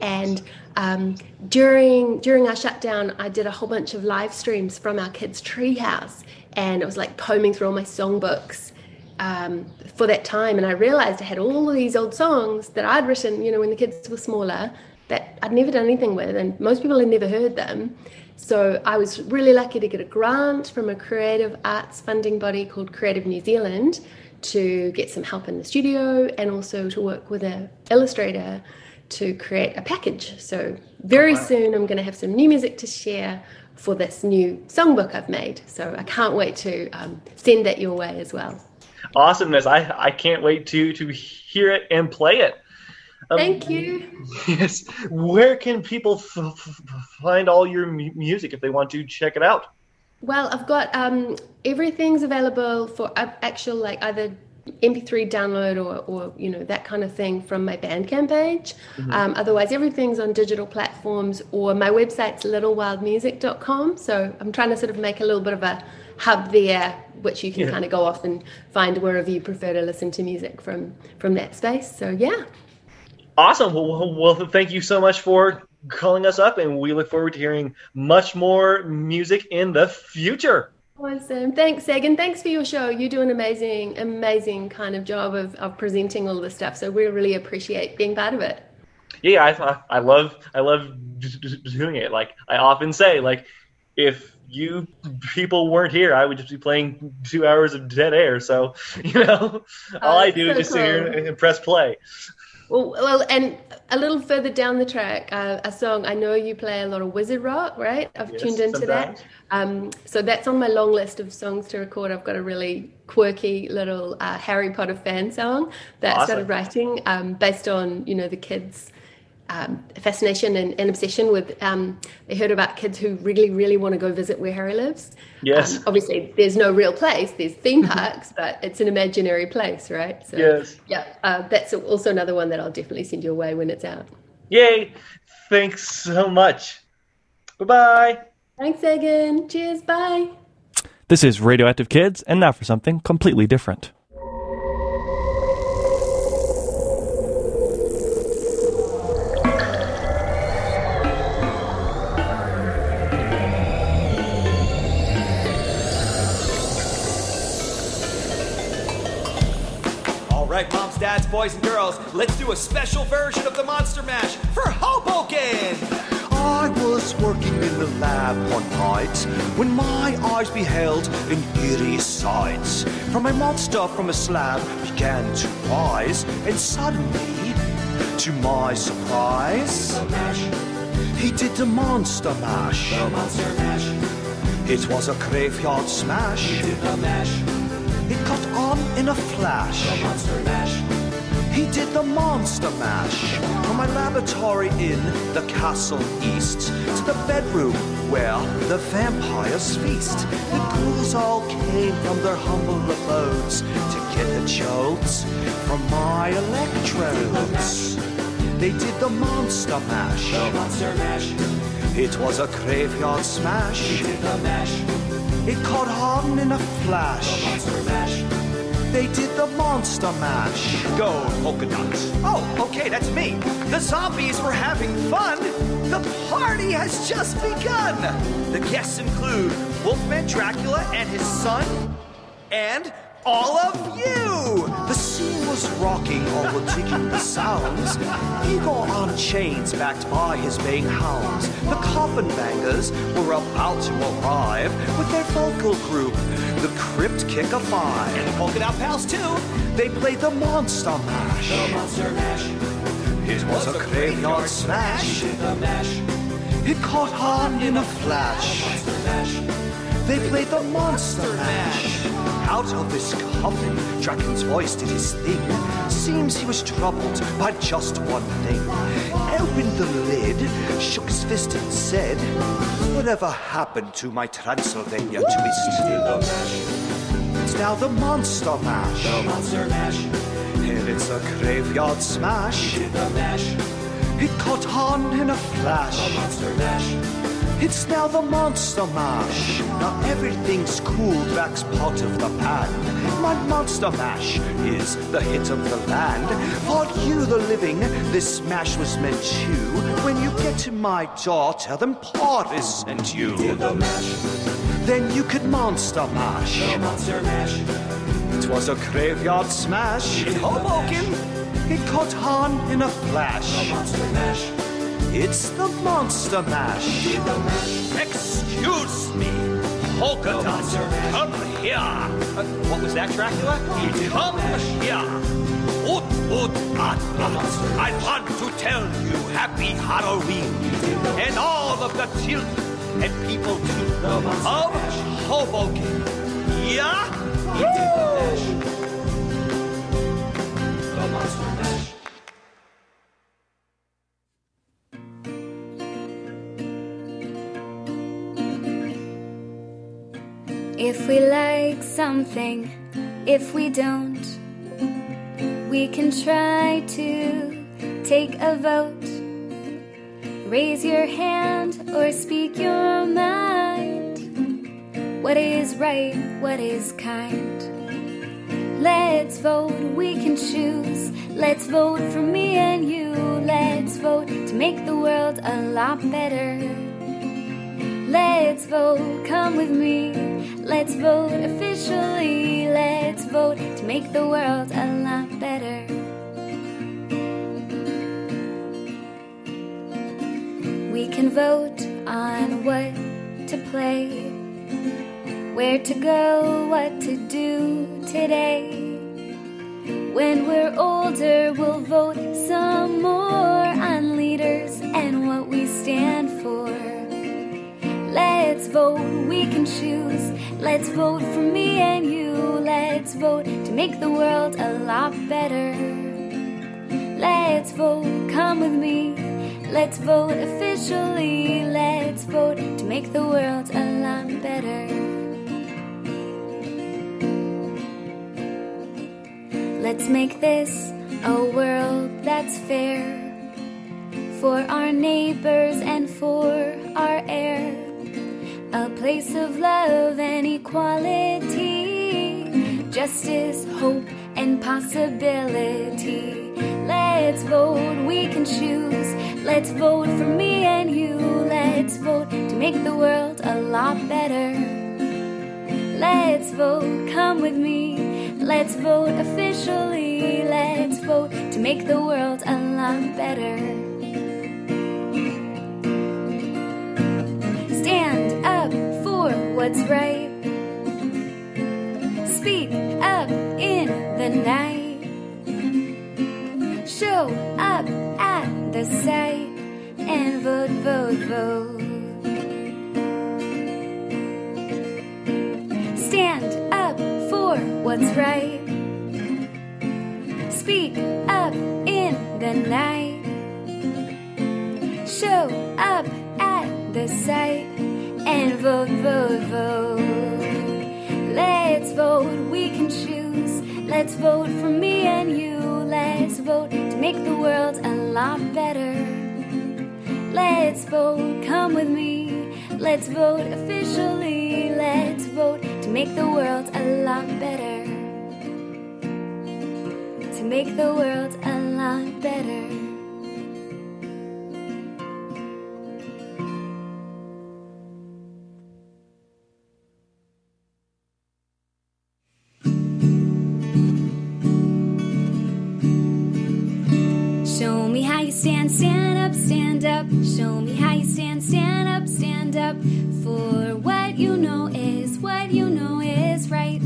And um, during during our shutdown, I did a whole bunch of live streams from our kids' treehouse, and it was like combing through all my songbooks um, for that time. And I realized I had all of these old songs that I'd written, you know, when the kids were smaller, that I'd never done anything with, and most people had never heard them. So I was really lucky to get a grant from a creative arts funding body called Creative New Zealand to get some help in the studio and also to work with an illustrator to create a package. So very wow. soon I'm going to have some new music to share for this new songbook I've made. So I can't wait to um, send that your way as well. Awesomeness. I I can't wait to to hear it and play it. Um, Thank you. Yes. Where can people f- f- find all your mu- music if they want to check it out? Well, I've got um, everything's available for uh, actual like either MP3 download or, or you know that kind of thing from my Bandcamp page. Mhm. Um, otherwise, everything's on digital platforms or my website's littlewildmusic.com. So I'm trying to sort of make a little bit of a hub there, which you can Yeah. kind of go off and find wherever you prefer to listen to music from from that space. So yeah. Awesome. Well, well, thank you so much for calling us up, and we look forward to hearing much more music in the future. Awesome. Thanks, Sagan. Thanks for your show. You do an amazing, amazing kind of job of, of presenting all this stuff. So we really appreciate being part of it. Yeah, I I love I love doing it. Like I often say, like if you people weren't here, I would just be playing two hours of dead air. So you know, all I do is so just sit here and press play. Well, well, and a little further down the track, uh, a song. I know you play a lot of wizard rock, right? I've Yes, tuned into sometimes. that. Um, so that's on my long list of songs to record. I've got a really quirky little uh, Harry Potter fan song that I started writing um, based on you know the kids. Um, fascination and, and obsession with. Um, I heard about kids who really, really want to go visit where Harry lives. Yes. Um, obviously, there's no real place. There's theme parks, but it's an imaginary place, right? So, Yes. Yeah, uh, that's also another one that I'll definitely send your way when it's out. Yay! Thanks so much. Bye bye. Thanks, Egan. Cheers. Bye. This is Radioactive Kids, and now for something completely different. Boys, and girls, let's do a special version of the Monster Mash for Hoboken! I was working in the lab one night when my eyes beheld an eerie sight. From a monster from a slab began to rise, and suddenly, to my surprise, he did the monster mash. The monster mash. It was a graveyard smash. He did the mash. It caught on in a flash. The monster mash. He did the monster mash from my laboratory in the castle east to the bedroom where the vampires feast. The ghouls all came from their humble abodes to get the jolts from my electrodes. They did the monster mash. The monster mash. It was a graveyard smash. He did the mash. It caught on in a flash. The monster mash. They did the monster mash. Go, Polka Dot. Oh, okay, that's me. The zombies were having fun. The party has just begun. The guests include Wolfman Dracula and his son, and all of you. The scene was rocking, all were digging the sounds. Igor on chains, backed by his baying hounds. The coffin bangers were about to arrive with their vocal group, the Crypt-Kicker Five. And the Polka Dot Pals, too. They played the Monster Mash. The Monster Mash. It was a graveyard smash. It caught on in a flash. They played the Monster Mash. Out of his coffin, Draken's voice did his thing. Seems he was troubled by just one thing. Opened the lid, shook his fist and said, Whatever happened to my Transylvania twist? It's now the Monster Mash. The Monster Mash. And it's a graveyard smash. the mash. It caught on in a flash. The Monster Mash. It's now the Monster Mash. Now everything's cool, Drac's part of the pan. My Monster Mash is the hit of the land. For you, the living, this mash was meant to. When you get to my door, tell them Boris sent you. the mash. Then you could Monster Mash. The Monster Mash. It was a graveyard smash. In Hoboken, it caught on in a flash. The Monster Mash. It's the Monster Mash. Excuse me, Polka come here. Uh, what was that, Dracula? Come here. Oot, oot, ah, ah. I want to tell you Happy Halloween and all of the children and people too of Hoboken. Yeah? Woo! If we like something, if we don't, we can try to take a vote. Raise your hand or speak your mind. What is right, what is kind? Let's vote, we can choose. Let's vote for me and you. Let's vote to make the world a lot better. Let's vote, come with me. Let's vote officially. Let's vote to make the world a lot better. We can vote on what to play, where to go, what to do today. When we're older, we'll vote some more on leaders and what we stand for. Let's vote, we can choose. Let's vote for me and you. Let's vote to make the world a lot better. Let's vote, come with me. Let's vote officially. Let's vote to make the world a lot better. Let's make this a world that's fair for our neighbors and for our air. A place of love and equality, justice, hope, and possibility. Let's vote, we can choose. Let's vote for me and you. Let's vote to make the world a lot better. Let's vote, come with me. Let's vote officially. Let's vote to make the world a lot better. What's right. Speak up in the night. Show up at the site and vote, vote, vote. Stand up for what's right. Speak up in the night. Show up at the site and vote, vote, vote. Let's vote, we can choose. Let's vote for me and you. Let's vote to make the world a lot better. Let's vote, come with me. Let's vote officially. Let's vote to make the world a lot better. To make the world a lot better. Up. Show me how you stand, stand up, stand up. For what you know is what you know is right.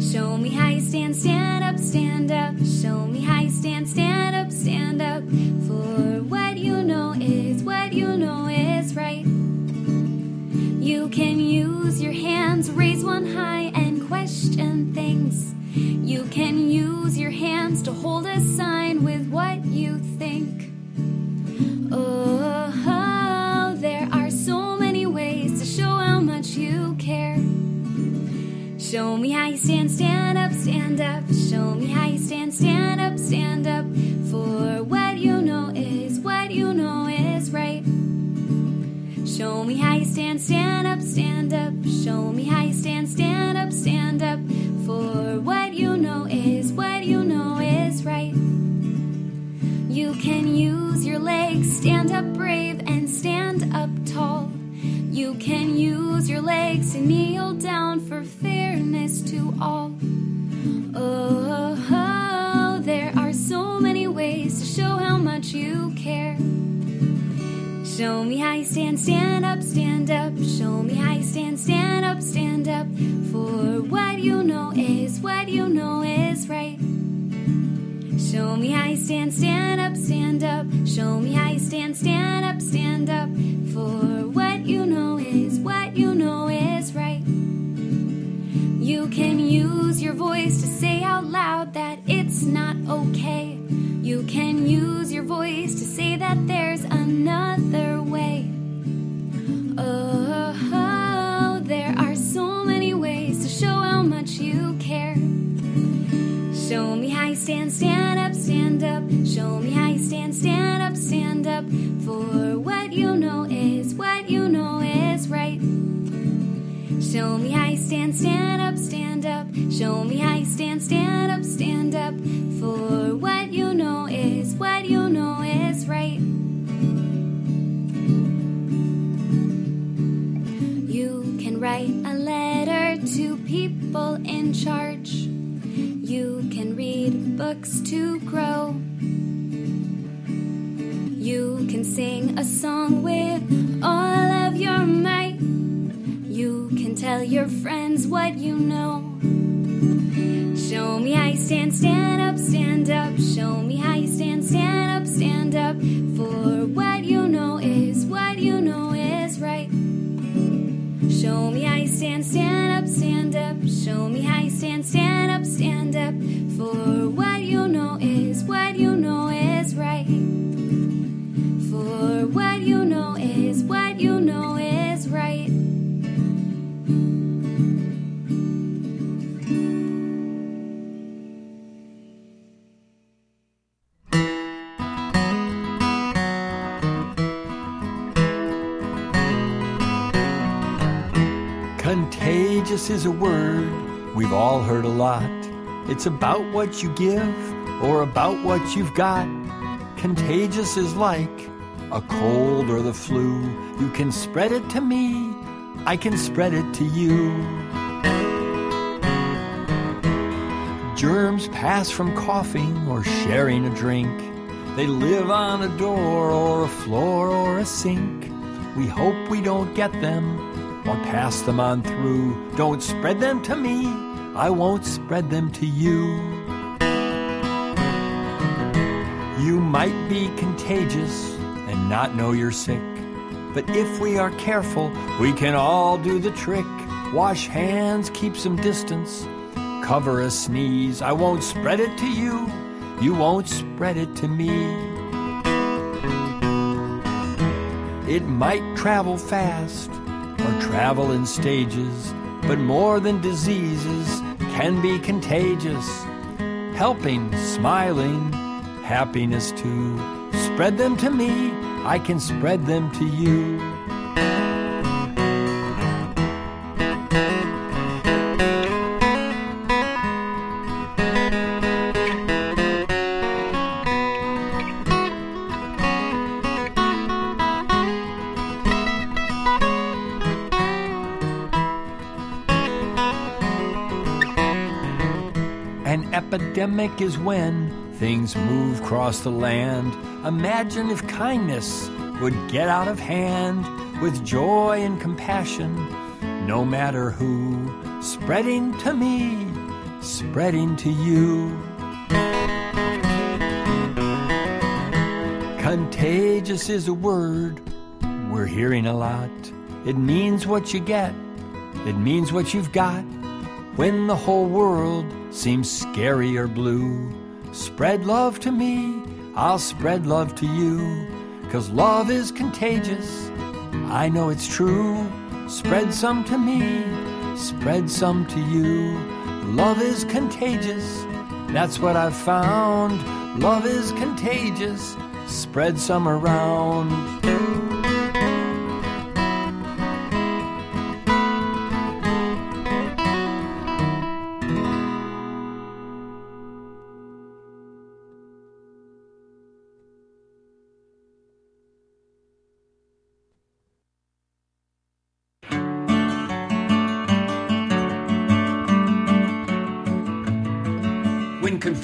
Show me how you stand, stand up, stand up. Show me how you stand, stand up, stand up. For what you know is what you know is right. You can use your hands, raise one high, and question things. You can use your hands to hold a sign with what you think. Oh, there are so many ways to show how much you care. Show me how you stand, stand up, stand up. Show me how you stand, stand up, stand up. For what you know is what you know is right. Show me how you stand, stand up, stand up. Show me how you stand, stand up, stand up. For what you know is what you know is right. You can use your legs, stand up brave and stand up tall. You can use your legs to kneel down for fairness to all. Oh, there are so many ways to show how much you care. Show me how you stand, stand up, stand up. Show me how you stand, stand up, stand up. For what you know is what you know is right. Show me how you stand, stand up, stand up. Show me how you stand, stand up, stand up. For what you know is what you know is right. You can use your voice to say out loud that it's not okay. You can use your voice to say that there's another way. Oh, For what you know is what you know is right. Show me how you stand, stand up, stand up. Show me how you stand, stand up, song with all of your might. You can tell your friends what you know. It's about what you give or about what you've got. Contagious is like a cold or the flu. You can spread it to me, I can spread it to you. Germs pass from coughing or sharing a drink. They live on a door or a floor or a sink. We hope we don't get them or pass them on through. Don't spread them to me, I won't spread them to you. You might be contagious and not know you're sick. But if we are careful, we can all do the trick. Wash hands, keep some distance, cover a sneeze. I won't spread it to you, you won't spread it to me. It might travel fast or travel in stages, but more than diseases can be contagious. Helping, smiling, happiness too. Spread them to me, I can spread them to you. An epidemic is when things move across the land. Imagine if kindness would get out of hand with joy and compassion, no matter who, spreading to me, spreading to you. Contagious is a word we're hearing a lot. It means what you get, it means what you've got. When the whole world seems scary or blue, spread love to me, I'll spread love to you. Cause love is contagious, I know it's true. Spread some to me, spread some to you. Love is contagious, that's what I've found. Love is contagious, spread some around.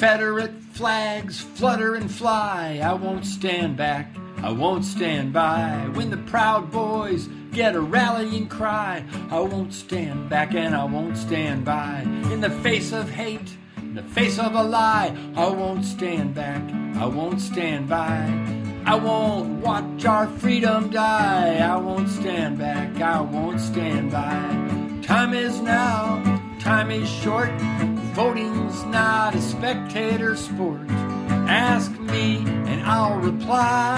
Confederate flags flutter and fly, I won't stand back, I won't stand by. When the Proud Boys get a rallying cry, I won't stand back and I won't stand by. In the face of hate, in the face of a lie, I won't stand back, I won't stand by. I won't watch our freedom die, I won't stand back, I won't stand by. Time is now, time is short. Voting's not a spectator sport. Ask me and I'll reply.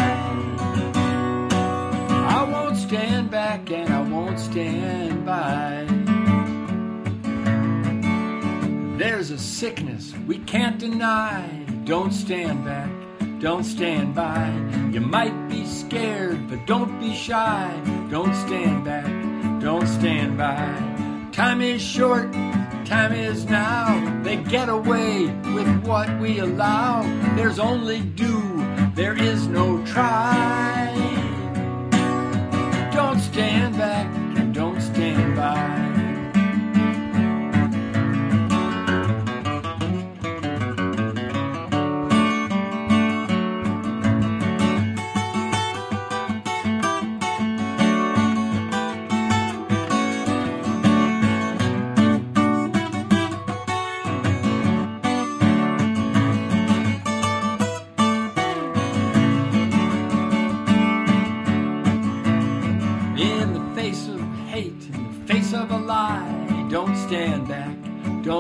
I won't stand back and I won't stand by. There's a sickness we can't deny. Don't stand back, don't stand by. You might be scared, but don't be shy. Don't stand back, don't stand by. Time is short, time is now. They get away with what we allow. There's only do, there is no try. Don't stand back and don't stand by.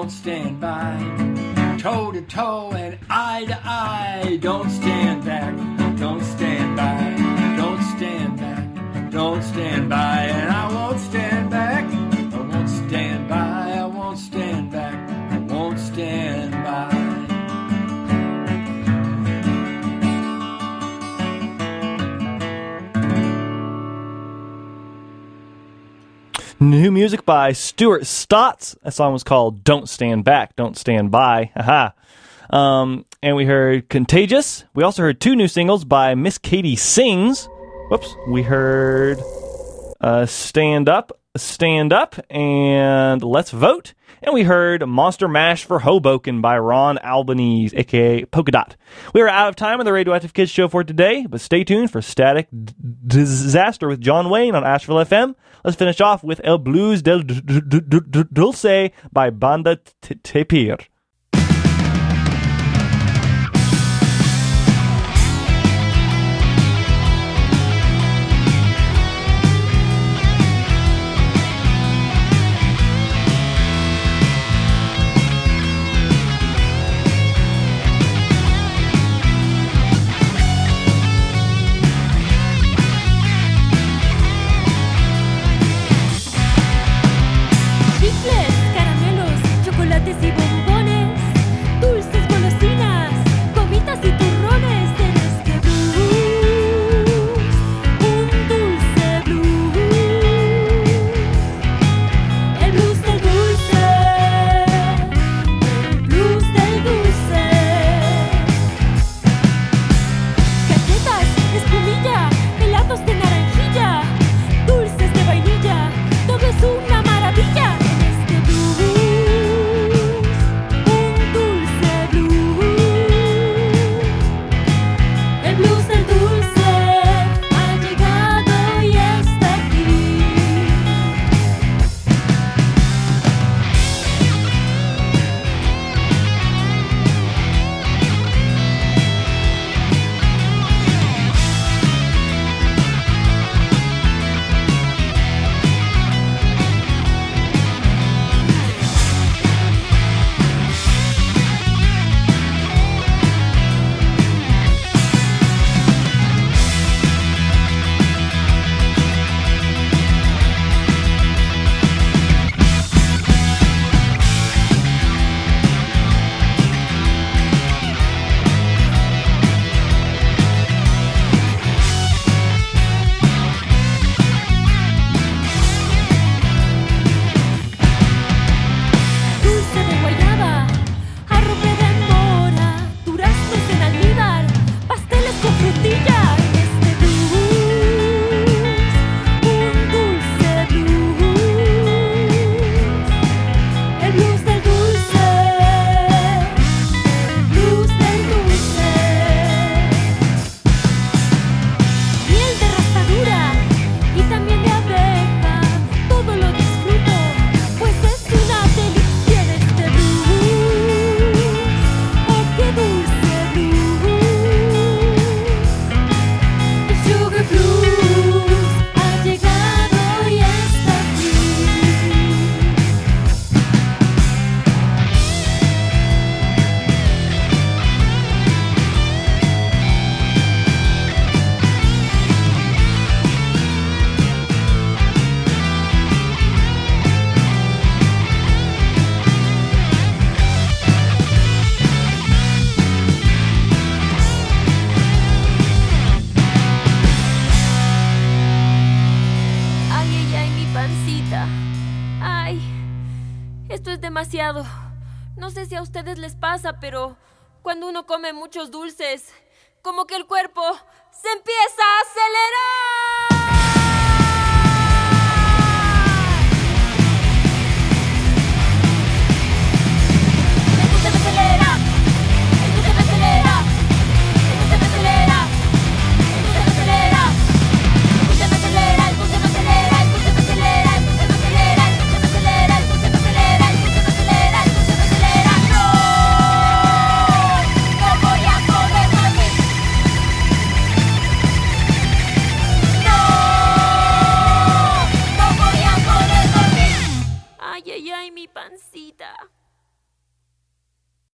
Don't stand by. Toe to toe and eye to eye, don't stand back, don't stand by, don't stand back, don't stand by, New music by Stuart Stotts. That song was called Don't Stand Back, Don't Stand By. Haha. Um, and we heard Contagious. We also heard two new singles by Miss Katie Sings. Whoops. We heard uh, Stand Up, Stand Up, and Let's Vote. And we heard Monster Mash for Hoboken by Ron Albanese, aka Polka Dot. We are out of time on the Radioactive Kids show for today, but stay tuned for Static D- Disaster with John Wayne on Asheville FM. Let's finish off with El Blues del Dulce by Banda Tapir. Muchos dulces, como que el cuerpo